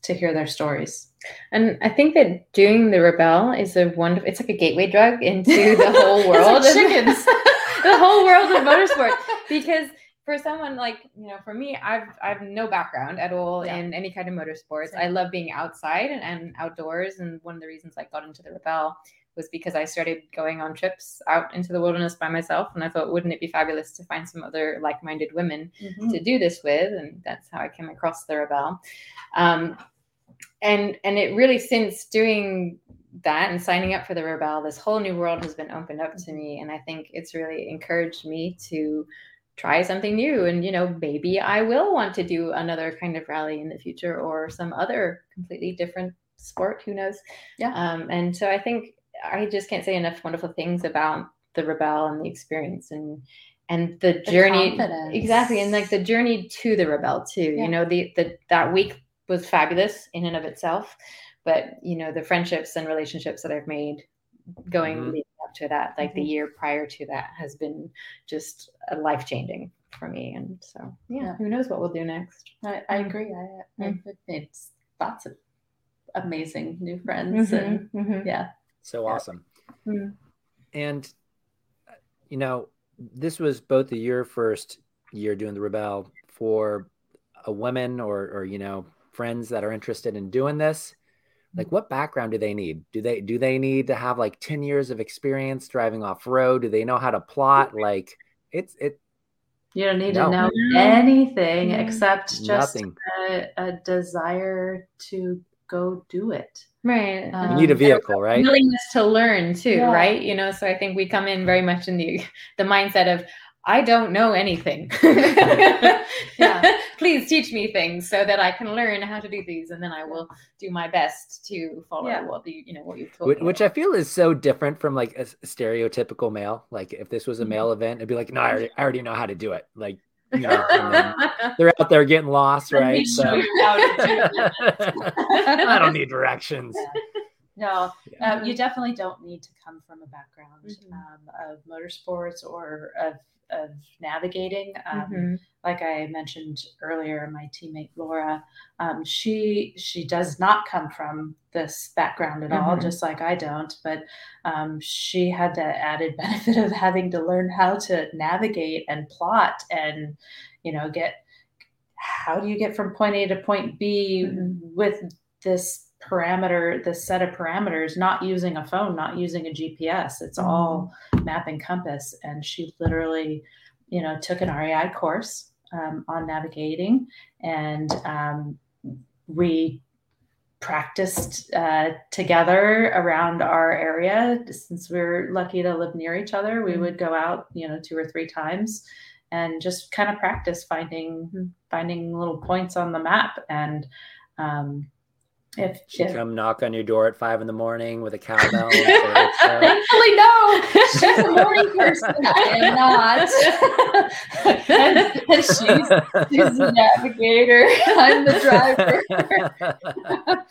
S3: To hear their stories.
S2: And I think that doing the Rebelle is a wonderful. It's like a gateway drug into the whole world.
S3: like chickens.
S2: the whole world of motorsport. Because for someone like you know, for me, I've I've no background at all
S3: Yeah.
S2: in any kind of motorsports.
S3: Same.
S2: I love being outside and, and outdoors. And one of the reasons I got into the Rebelle was because I started going on trips out into the wilderness by myself, and I thought, wouldn't it be fabulous to find some other like-minded women
S3: Mhm.
S2: to do this with and that's how i came across the Rebelle um, and and it really since doing that and signing up for the Rebelle this whole new world has been opened up to me and i think it's really encouraged me to try something new and you know maybe i will want to do another kind of rally in the future or some other completely different sport who knows
S3: Yeah.
S2: um, and so i think i just can't say enough wonderful things about the Rebelle and the experience and and the, journey
S3: confidence.
S2: exactly and like the journey to the Rebelle too
S3: Yeah.
S2: you know the, the that week was fabulous in and of itself but you know the friendships and relationships that i've made going
S1: Mhm.
S2: leading up to that like the
S3: Mhm.
S2: year prior to that has been just a life changing for me and so yeah,
S3: Yeah.
S2: who knows what we'll do next
S3: I, I agree. I, I've made lots of amazing new friends, and
S2: Mhm, mhm.
S3: yeah,
S1: So
S3: Yeah.
S1: awesome. And you know, this was both the your first year doing the Rebelle for a woman or or you know friends that are interested in doing this. Like, what background do they need? Do they do they need to have like ten years of experience driving off road? Do they know how to plot? Like, it's it
S3: you don't need
S1: No.
S3: to know
S2: No.
S3: anything
S2: No.
S3: except just a, a desire to go do it.
S2: right
S3: Um,
S1: You need a vehicle, right?
S2: willingness to learn too
S3: Yeah.
S2: right you know so i think we come in very much in the the mindset of i don't know anything
S3: Yeah.
S2: please teach me things so that i can learn how to do these and then i will do my best to follow
S3: Yeah.
S2: what you you know what you've told
S1: Which,
S2: me
S1: which I feel is so different from like a stereotypical male. Like, if this was a male mm-hmm. event, it'd be like, no, I already, I already know how to do it. Like, you know, they're out there getting lost, right? So
S3: you how to do
S1: I don't need directions.
S3: No, Uh, you definitely don't need to come from a background
S2: Mhm.
S3: um, of motorsports or of of navigating. Um,
S2: Mhm.
S3: Like I mentioned earlier, my teammate Laura, um, she she does not come from this background at all,
S2: Mhm.
S3: just like I don't. But um, she had the added benefit of having to learn how to navigate and plot, and you know, get how do you get from point A to point B
S2: Mhm.
S3: with this parameter, this set of parameters, not using a phone, not using a GPS. It's all map and compass. And she literally, you know, took an REI course um, on navigating, and um, we practiced uh, together around our area. Since we are lucky to live near each other, we
S2: Mhm.
S3: would go out, you know, two or three times and just kind of practice finding
S2: Mhm.
S3: finding little points on the map and um, if,
S1: She
S3: if
S1: come knock on your door at five in the morning with a cowbell. say, "Let's.
S3: Thankfully, no. She's a morning person. I am not. and, and she's, she's the navigator. I'm the driver.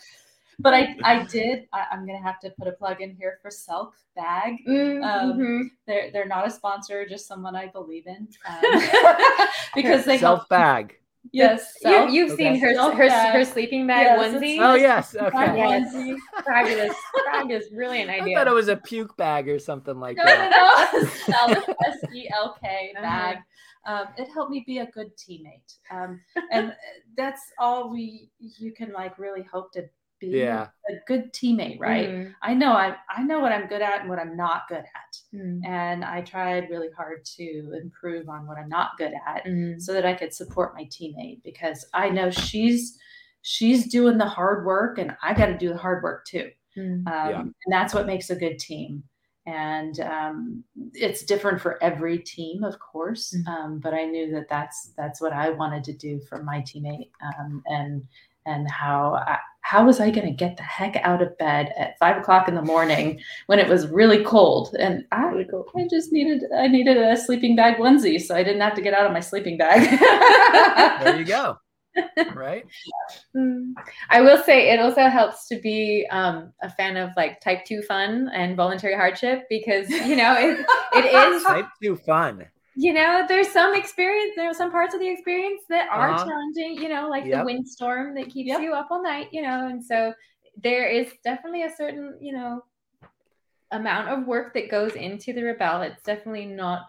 S3: but I, I did. I, I'm gonna have to put a plug in here for Selk Bag.
S2: Mm,
S3: Um,
S2: mhm.
S3: They're they're not a sponsor, just someone I believe in. Um, because they help.
S1: Self bag.
S3: Yes,
S2: you, you've
S1: Okay.
S2: seen her
S3: Self
S2: her,
S3: bag.
S2: her sleeping bag
S3: Yes,
S2: onesie.
S1: Oh yes, okay.
S2: Yes.
S3: onesie.
S2: fabulous, fabulous, brilliant
S1: I
S2: idea.
S1: I thought it was a puke bag or something like
S3: No,
S1: that.
S3: no, no. Selk, S E L K
S2: Uh-huh.
S3: bag. Um, it helped me be a good teammate, um, and that's all we you can like really hope to be
S1: Yeah.
S3: a good teammate, right?
S2: Mhm.
S3: I know I I know what I'm good at and what I'm not good at,
S2: Mhm.
S3: and I tried really hard to improve on what I'm not good at,
S2: Mhm.
S3: so that I could support my teammate because I know she's she's doing the hard work and I got to do the hard work too. Um,
S1: Yeah.
S3: And that's what makes a good team. And um, it's different for every team, of course. Um, but I knew that that's that's what I wanted to do for my teammate, um, and and how I, how was I going to get the heck out of bed at five o'clock in the morning when it was really cold? And I, I just needed I needed a sleeping bag onesie, so I didn't have to get out of my sleeping bag.
S1: There you go. Right?
S2: Mm. I will say it also helps to be um, a fan of like type two fun and voluntary hardship because you know it, it is
S1: Type two fun.
S2: You know there's some experience there are some parts of the experience that are
S1: Uh-huh.
S2: challenging you know like
S1: Yep.
S2: the windstorm that keeps
S3: Yep.
S2: you up all night you know and so there is definitely a certain you know amount of work that goes into the Rebelle it's definitely not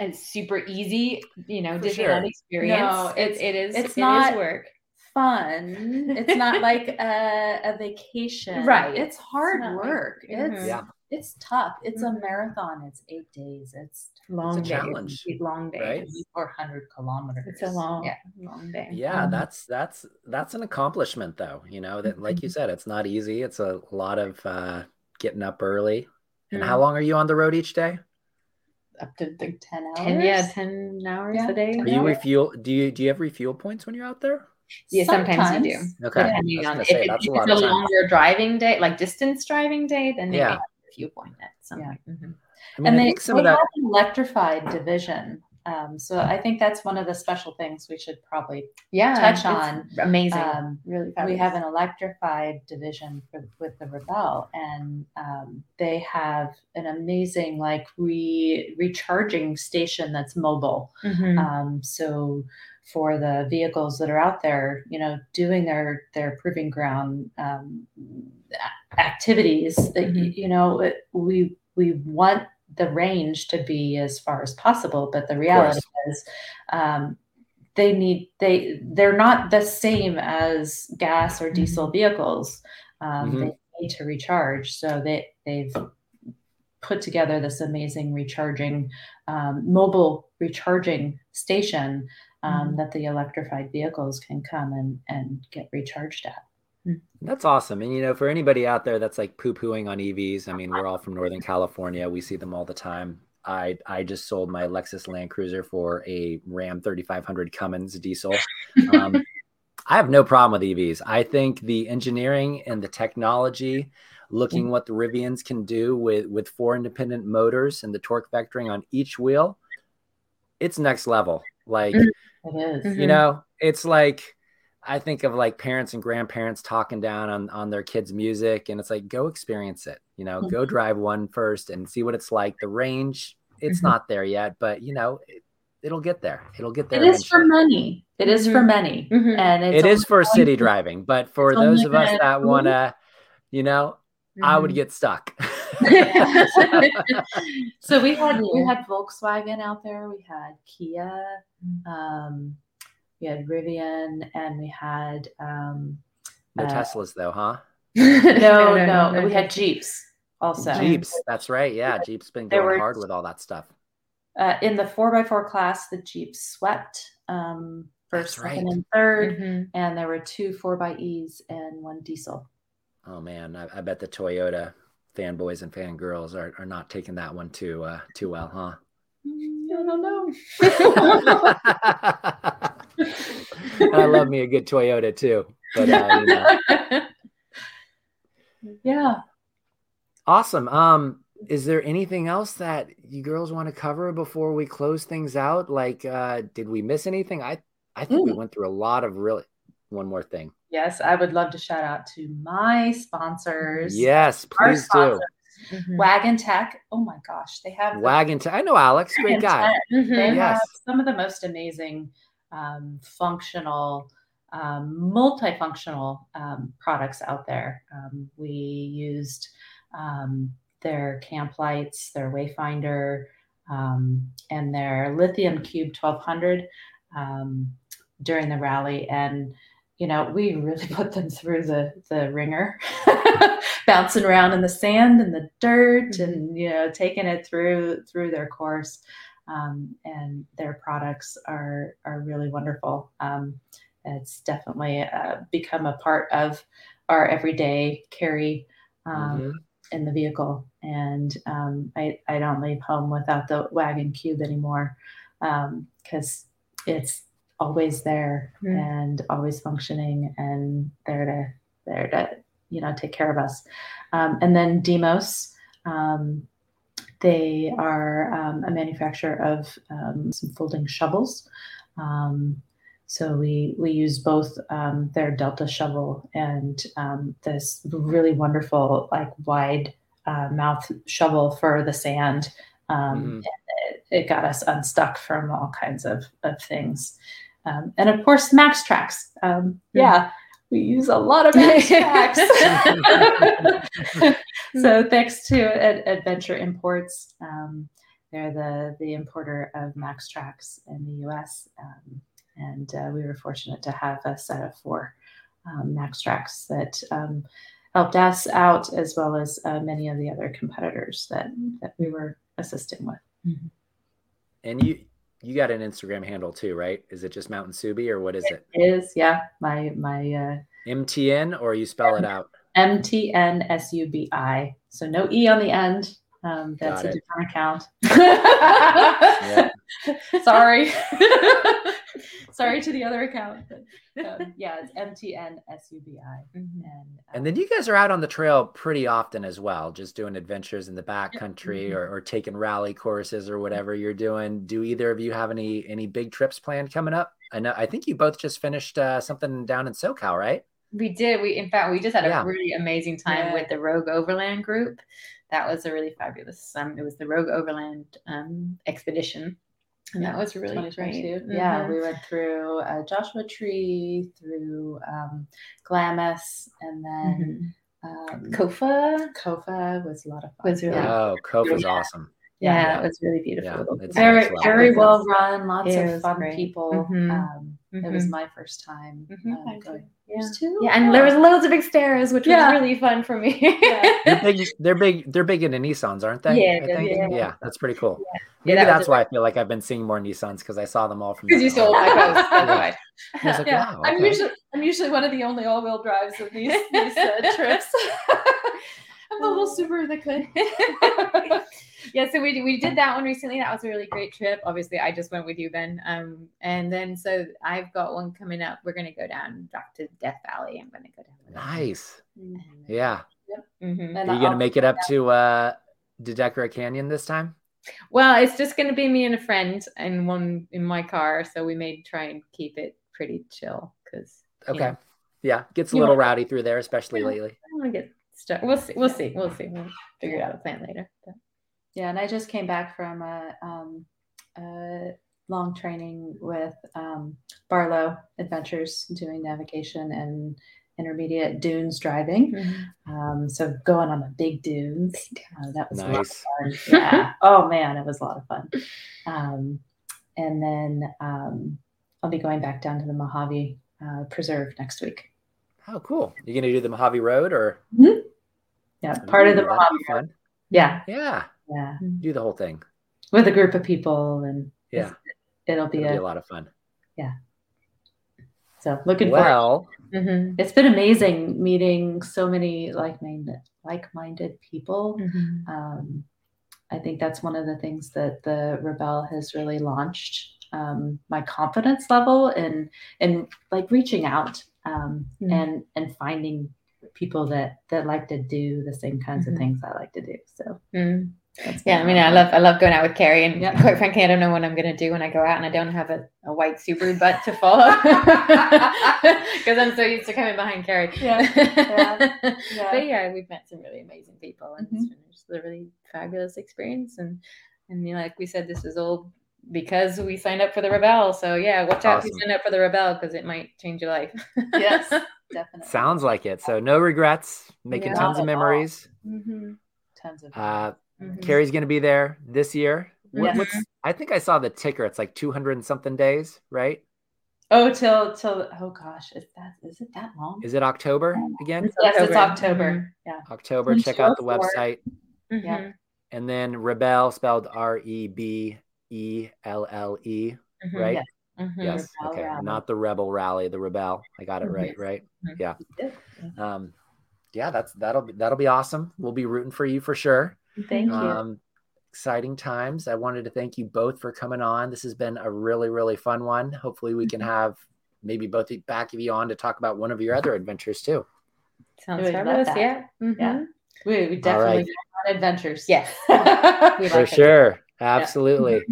S2: a super easy you know
S1: For
S2: Disneyland
S1: sure.
S2: experience
S3: No,
S2: it,
S3: it's-
S2: it is
S3: it's
S2: it is
S3: not-
S2: work
S3: fun. It's not like a, a vacation.
S2: Right.
S3: It's hard
S2: not like-
S3: work.
S2: Mhm.
S3: It's
S1: Yeah.
S3: It's tough. It's a marathon. It's eight days. It's
S2: long
S1: a
S2: day,
S1: challenge,
S2: long day
S1: right?
S3: four hundred kilometers.
S2: It's a long,
S3: Yeah.
S2: long day.
S1: Yeah,
S3: Um,
S1: that's that's that's an accomplishment though. You know, that like you said, it's not easy. It's a lot of uh getting up early. And how
S2: Mm.
S1: long are you on the road each day?
S3: Up to the ten hours.
S2: Ten, yeah, ten hours
S3: Yeah,
S2: a day.
S3: 10
S1: Do you refuel do you do you have refuel points when you're out there?
S2: Yeah, sometimes you do.
S1: Okay. I was
S2: Depending on
S1: gonna
S2: if, it-
S1: that's
S2: if it's
S1: of
S2: a longer driving day, like distance driving day, then they
S1: Yeah.
S2: May have a few point at some
S3: Yeah.
S2: point. Mhm.
S1: I mean,
S3: and
S1: I
S3: they,
S1: think some
S3: they
S1: that
S3: have an electrified division. Um, so I think that's one of the special things we should probably
S2: Yeah,
S3: Touch on,
S2: amazing.
S3: um,
S2: really,
S3: we have an electrified division for, with the Rebelle and um, they have an amazing like re- recharging station that's mobile
S2: Mhm.
S3: um, so for the vehicles that are out there you know doing their their proving ground um, a- activities that,
S2: Mhm.
S3: you know we we want the range to be as far as possible but the reality is um, they need they they're not the same as gas or diesel vehicles um,
S1: Mhm.
S3: they need to recharge so they they've put together this amazing recharging um, mobile recharging station um,
S2: Mhm.
S3: that the electrified vehicles can come and and get recharged at
S1: That's awesome. And you know, for anybody out there that's like poo-pooing on EVs, I mean, we're all from Northern California. We see them all the time. I I just sold my Lexus Land Cruiser for a Ram 3500 Cummins diesel. Um, I have no problem with EVs. I think the engineering and the technology, looking what the Rivians can do with with four independent motors and the torque vectoring on each wheel, it's next level. Like
S2: Mm.
S3: it is.
S2: Mhm.
S1: you know it's like I think of like parents and grandparents talking down on on their kids' music, and it's like go experience it. You know, go drive one first and see what it's like. The range, it's
S2: Mhm.
S1: not there yet, but you know, it, it'll get there. It'll get there.
S3: It is for
S1: eventually.
S3: many. It is for
S2: Mhm.
S3: many,
S2: Mhm.
S3: and it's
S1: It is for city driving, but for those of us that want to, you know, I would
S2: Mhm.
S1: get stuck.
S3: so we had we had Volkswagen out there, we had Kia, um, we had Rivian, and we had um,
S1: no
S3: Uh,
S1: Teslas though, huh?
S3: no, no, we had Jeeps also.
S1: Jeeps. That's right. Yeah, Jeep's been going
S3: were-
S1: hard with all that stuff.
S3: Uh, in the four by four class, the Jeeps swept um,
S1: That's
S3: first, second, and 3rd
S2: Mhm.
S3: and there were two four by E's and one diesel.
S1: Oh man, I, I bet the Toyota fanboys and fangirls are, are not taking that one too uh, too well, huh?
S3: I don't know.
S1: I love me a good Toyota too. But uh, you know.
S3: Yeah.
S1: awesome. Um, is there anything else that you girls want to cover before we close things out? Like, uh, did we miss anything? I I think we went through a lot of really. One more thing.
S3: Yes, I would love to shout out to my sponsors.
S1: Yes,
S3: Our
S1: please do.
S3: sponsors,
S2: Mhm.
S3: Wagan Tech. Oh my gosh, they have the
S1: Wagan. I know Alex. Great guy.
S3: Tech.
S2: Mhm.
S3: They have
S1: Yes.
S3: some of the most amazing, um, functional, um, multifunctional um, products out there. Um, we used um, their camp lights, their Wayfinder, um, and their Lithium Cube 1200 um, during the rally. And, you know, we really put them through the, the ringer, bouncing around in the sand and the dirt and, you know, taking it through through their course um, and their products are are really wonderful. Um, it's definitely uh, become a part of our everyday carry um,
S1: Mhm.
S3: in the vehicle, and um, I I don't leave home without the Wagan cube anymore because it's always there
S2: Mm.
S3: and always functioning and there to there to you know take care of us. Um, and then DMOS. Um, they are um, a manufacturer of um, some folding shovels. Um, so we we use both um, their Delta shovel and um, this really wonderful like wide uh, mouth shovel for the sand. Um,
S1: Mhm.
S3: it, it got us unstuck from all kinds of, of things. Um, and of course, MAXTRAX. Um, yeah, we use a lot of MAXTRAX. so thanks to Ad- Adventure Imports, um, they're the the importer of MAXTRAX in the U.S. Um, and uh, we were fortunate to have a set of four um, MAXTRAX that um, helped us out, as well as uh, many of the other competitors that that we were assisting with.
S1: And you you got an Instagram handle too, right? Is it just Mountain Subi or what is it?
S3: It is yeah, my my uh,
S1: MTN or you spell it out?
S3: M T N S U B I. So no E on the end. Um, that's
S1: Got
S3: a
S1: it.
S3: different account. Sorry. Sorry to the other account. But, um, yeah, it's M T N S U B I.
S2: Mhm.
S3: And, um,
S1: And then you guys are out on the trail pretty often as well, just doing adventures in the backcountry
S3: Mhm.
S2: Mm-hmm.
S1: or, or taking rally courses or whatever you're doing. Do either of you have any any big trips planned coming up? I know I think you both just finished uh, something down in SoCal, right?
S2: We did. We in fact we just had
S1: Yeah.
S2: a really amazing time
S3: Yeah.
S2: with the Rogue Overland group. That was a really fabulous. Um, it was the Rogue Overland um, expedition, and that was really great.
S3: 2022. Yeah, we went through uh, Joshua Tree, through um, Glamis, and then
S2: Mhm.
S3: um,
S2: Kofa.
S3: Kofa was a lot of fun.
S2: Was really-
S3: yeah.
S1: Oh, Kofa's
S2: Yeah.
S1: awesome.
S2: Yeah,
S1: Yeah.
S2: it was really beautiful.
S1: Yeah,
S3: very
S1: nice
S3: very well run. Lots
S2: It
S3: of fun
S2: great.
S3: people.
S2: Mhm.
S3: Um, It was
S2: Mhm.
S3: my first time
S2: Mhm.
S3: um,
S2: I
S3: going.
S2: did. Yeah.
S3: Yours too?
S2: Yeah, and there was loads of big stairs, which
S3: Yeah.
S2: was really fun for me.
S1: They're big. They're big. They're big into Nissans, aren't they?
S2: Yeah,
S1: I think?
S2: big.
S1: yeah, that's pretty cool.
S2: Yeah,
S1: Maybe
S2: that
S1: that's why I feel like I've been seeing more Nissans because I saw them all from.
S2: Because you
S1: the-
S2: saw my post.
S1: Yeah. I was like,
S4: yeah,
S1: wow.
S4: I'm usually I'm usually one of the only all-wheel drives of these these uh, trips. I'm the little Subaru that could.
S2: Yeah, so we we did that one recently. That was a really great trip. Obviously, I just went with you, Ben. Um, and then so I've got one coming up. We're gonna go down back to Death Valley. I'm gonna go down.
S1: Nice.
S2: Mm-hmm.
S1: Yeah.
S2: Mhm.
S3: And
S1: Are you gonna
S3: I'll-
S1: make it up to uh Dedeckera Canyon this time?
S2: Well, it's just gonna be me and a friend and one in my car. So we may try and keep it pretty chill because
S1: Okay.
S2: know,
S1: Yeah, gets a little rowdy through there, especially lately.
S2: I want to get stuck. We'll see. We'll see. We'll see. We'll figure it out a plan later. But-
S3: Yeah, and I just came back from a, um, a long training with um, Barlow Adventures, doing navigation and intermediate dunes driving. Um, so going on the big dunes, uh, that was a lot of
S1: Nice.
S3: fun. Yeah. oh man, it was a lot of fun. Um, and then um, I'll be going back down to the Mojave uh, Preserve next week.
S1: Oh, cool. You're gonna do the Mojave Road or
S3: Yeah, part of the Mojave.
S1: be fun.
S3: Yeah,
S1: Yeah,
S3: yeah,
S1: do the whole thing.
S3: with a group of people, and
S1: Yeah,
S3: it'll be
S1: it'll be
S3: a
S1: a lot of fun.
S3: Yeah so looking forward.
S1: Well,
S2: Mhm.
S3: It's been amazing meeting so many like-minded like-minded people.
S2: Mhm.
S3: Um, I think that's one of the things that the Rebelle has really launched um, my confidence level in in like reaching out um,
S2: Mhm.
S3: and and finding people that that like to do the same kinds of things I like to do. So
S2: Mm.
S3: That's
S2: Yeah, I mean,
S3: a
S2: I
S3: lot of
S2: love I love going out with Carrie, and
S3: Yeah.
S2: quite frankly, I don't know what I'm gonna do when I go out and I don't have a, a white Subaru butt to follow because I'm so used to coming behind Carrie.
S3: Yeah, yeah, yeah.
S2: But yeah, we've met some really amazing people, and it's
S3: Mhm.
S2: been just a really fabulous experience. And and you know, like we said, this is all because we signed up for the Rebelle. So yeah, watch out if you
S1: Awesome.
S2: sign up for the Rebelle because it might change your life.
S3: yes, definitely.
S1: sounds like it. So no regrets, making
S2: Yeah.
S1: tons of
S3: at all.
S1: memories.
S2: Mhm.
S3: Tons of
S1: Uh,
S2: Mhm.
S1: Carrie's gonna be there this year. What,
S3: Yes.
S1: What's I think I saw the ticker. It's like 200 and something days, right?
S3: oh till till oh gosh, is that is it that long?
S1: Is it October again?
S3: yes, it's
S2: October.
S3: October. Yeah.
S1: October. Check out the website.
S3: Yeah.
S2: Mhm.
S1: And then Rebelle spelled R E B E L L E,
S2: Mhm.
S1: right?
S3: Yes.
S2: Mhm.
S1: Yes.
S3: Rebelle
S1: Okay.
S3: Rally.
S1: Not the Rebelle Rally, the Rebelle. I got it
S2: Mhm.
S1: right, right? Yeah. Um, yeah, that's that'll be that'll be awesome. We'll be rooting for you for sure.
S3: Thank you.
S1: Um, exciting times. I wanted to thank you both for coming on. This has been a really, really fun one. Hopefully, we can
S3: Mm-hmm.
S1: have maybe both the back of you on to talk about one of your other adventures too.
S2: Sounds fabulous.
S3: that.
S2: Yeah. Mhm.
S3: Yeah. we, we definitely
S1: right.
S3: go on adventures.
S2: Yes. We
S1: For
S2: like it.
S1: sure. Absolutely.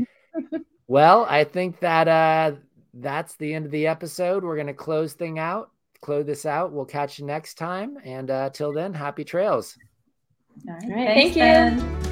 S1: well, I think that uh that's the end of the episode. We're gonna close thing out, close this out. We'll catch you next time. And uh till then, happy trails.
S3: All right.
S2: All right,
S3: Thanks,
S2: thank you.
S3: Ben.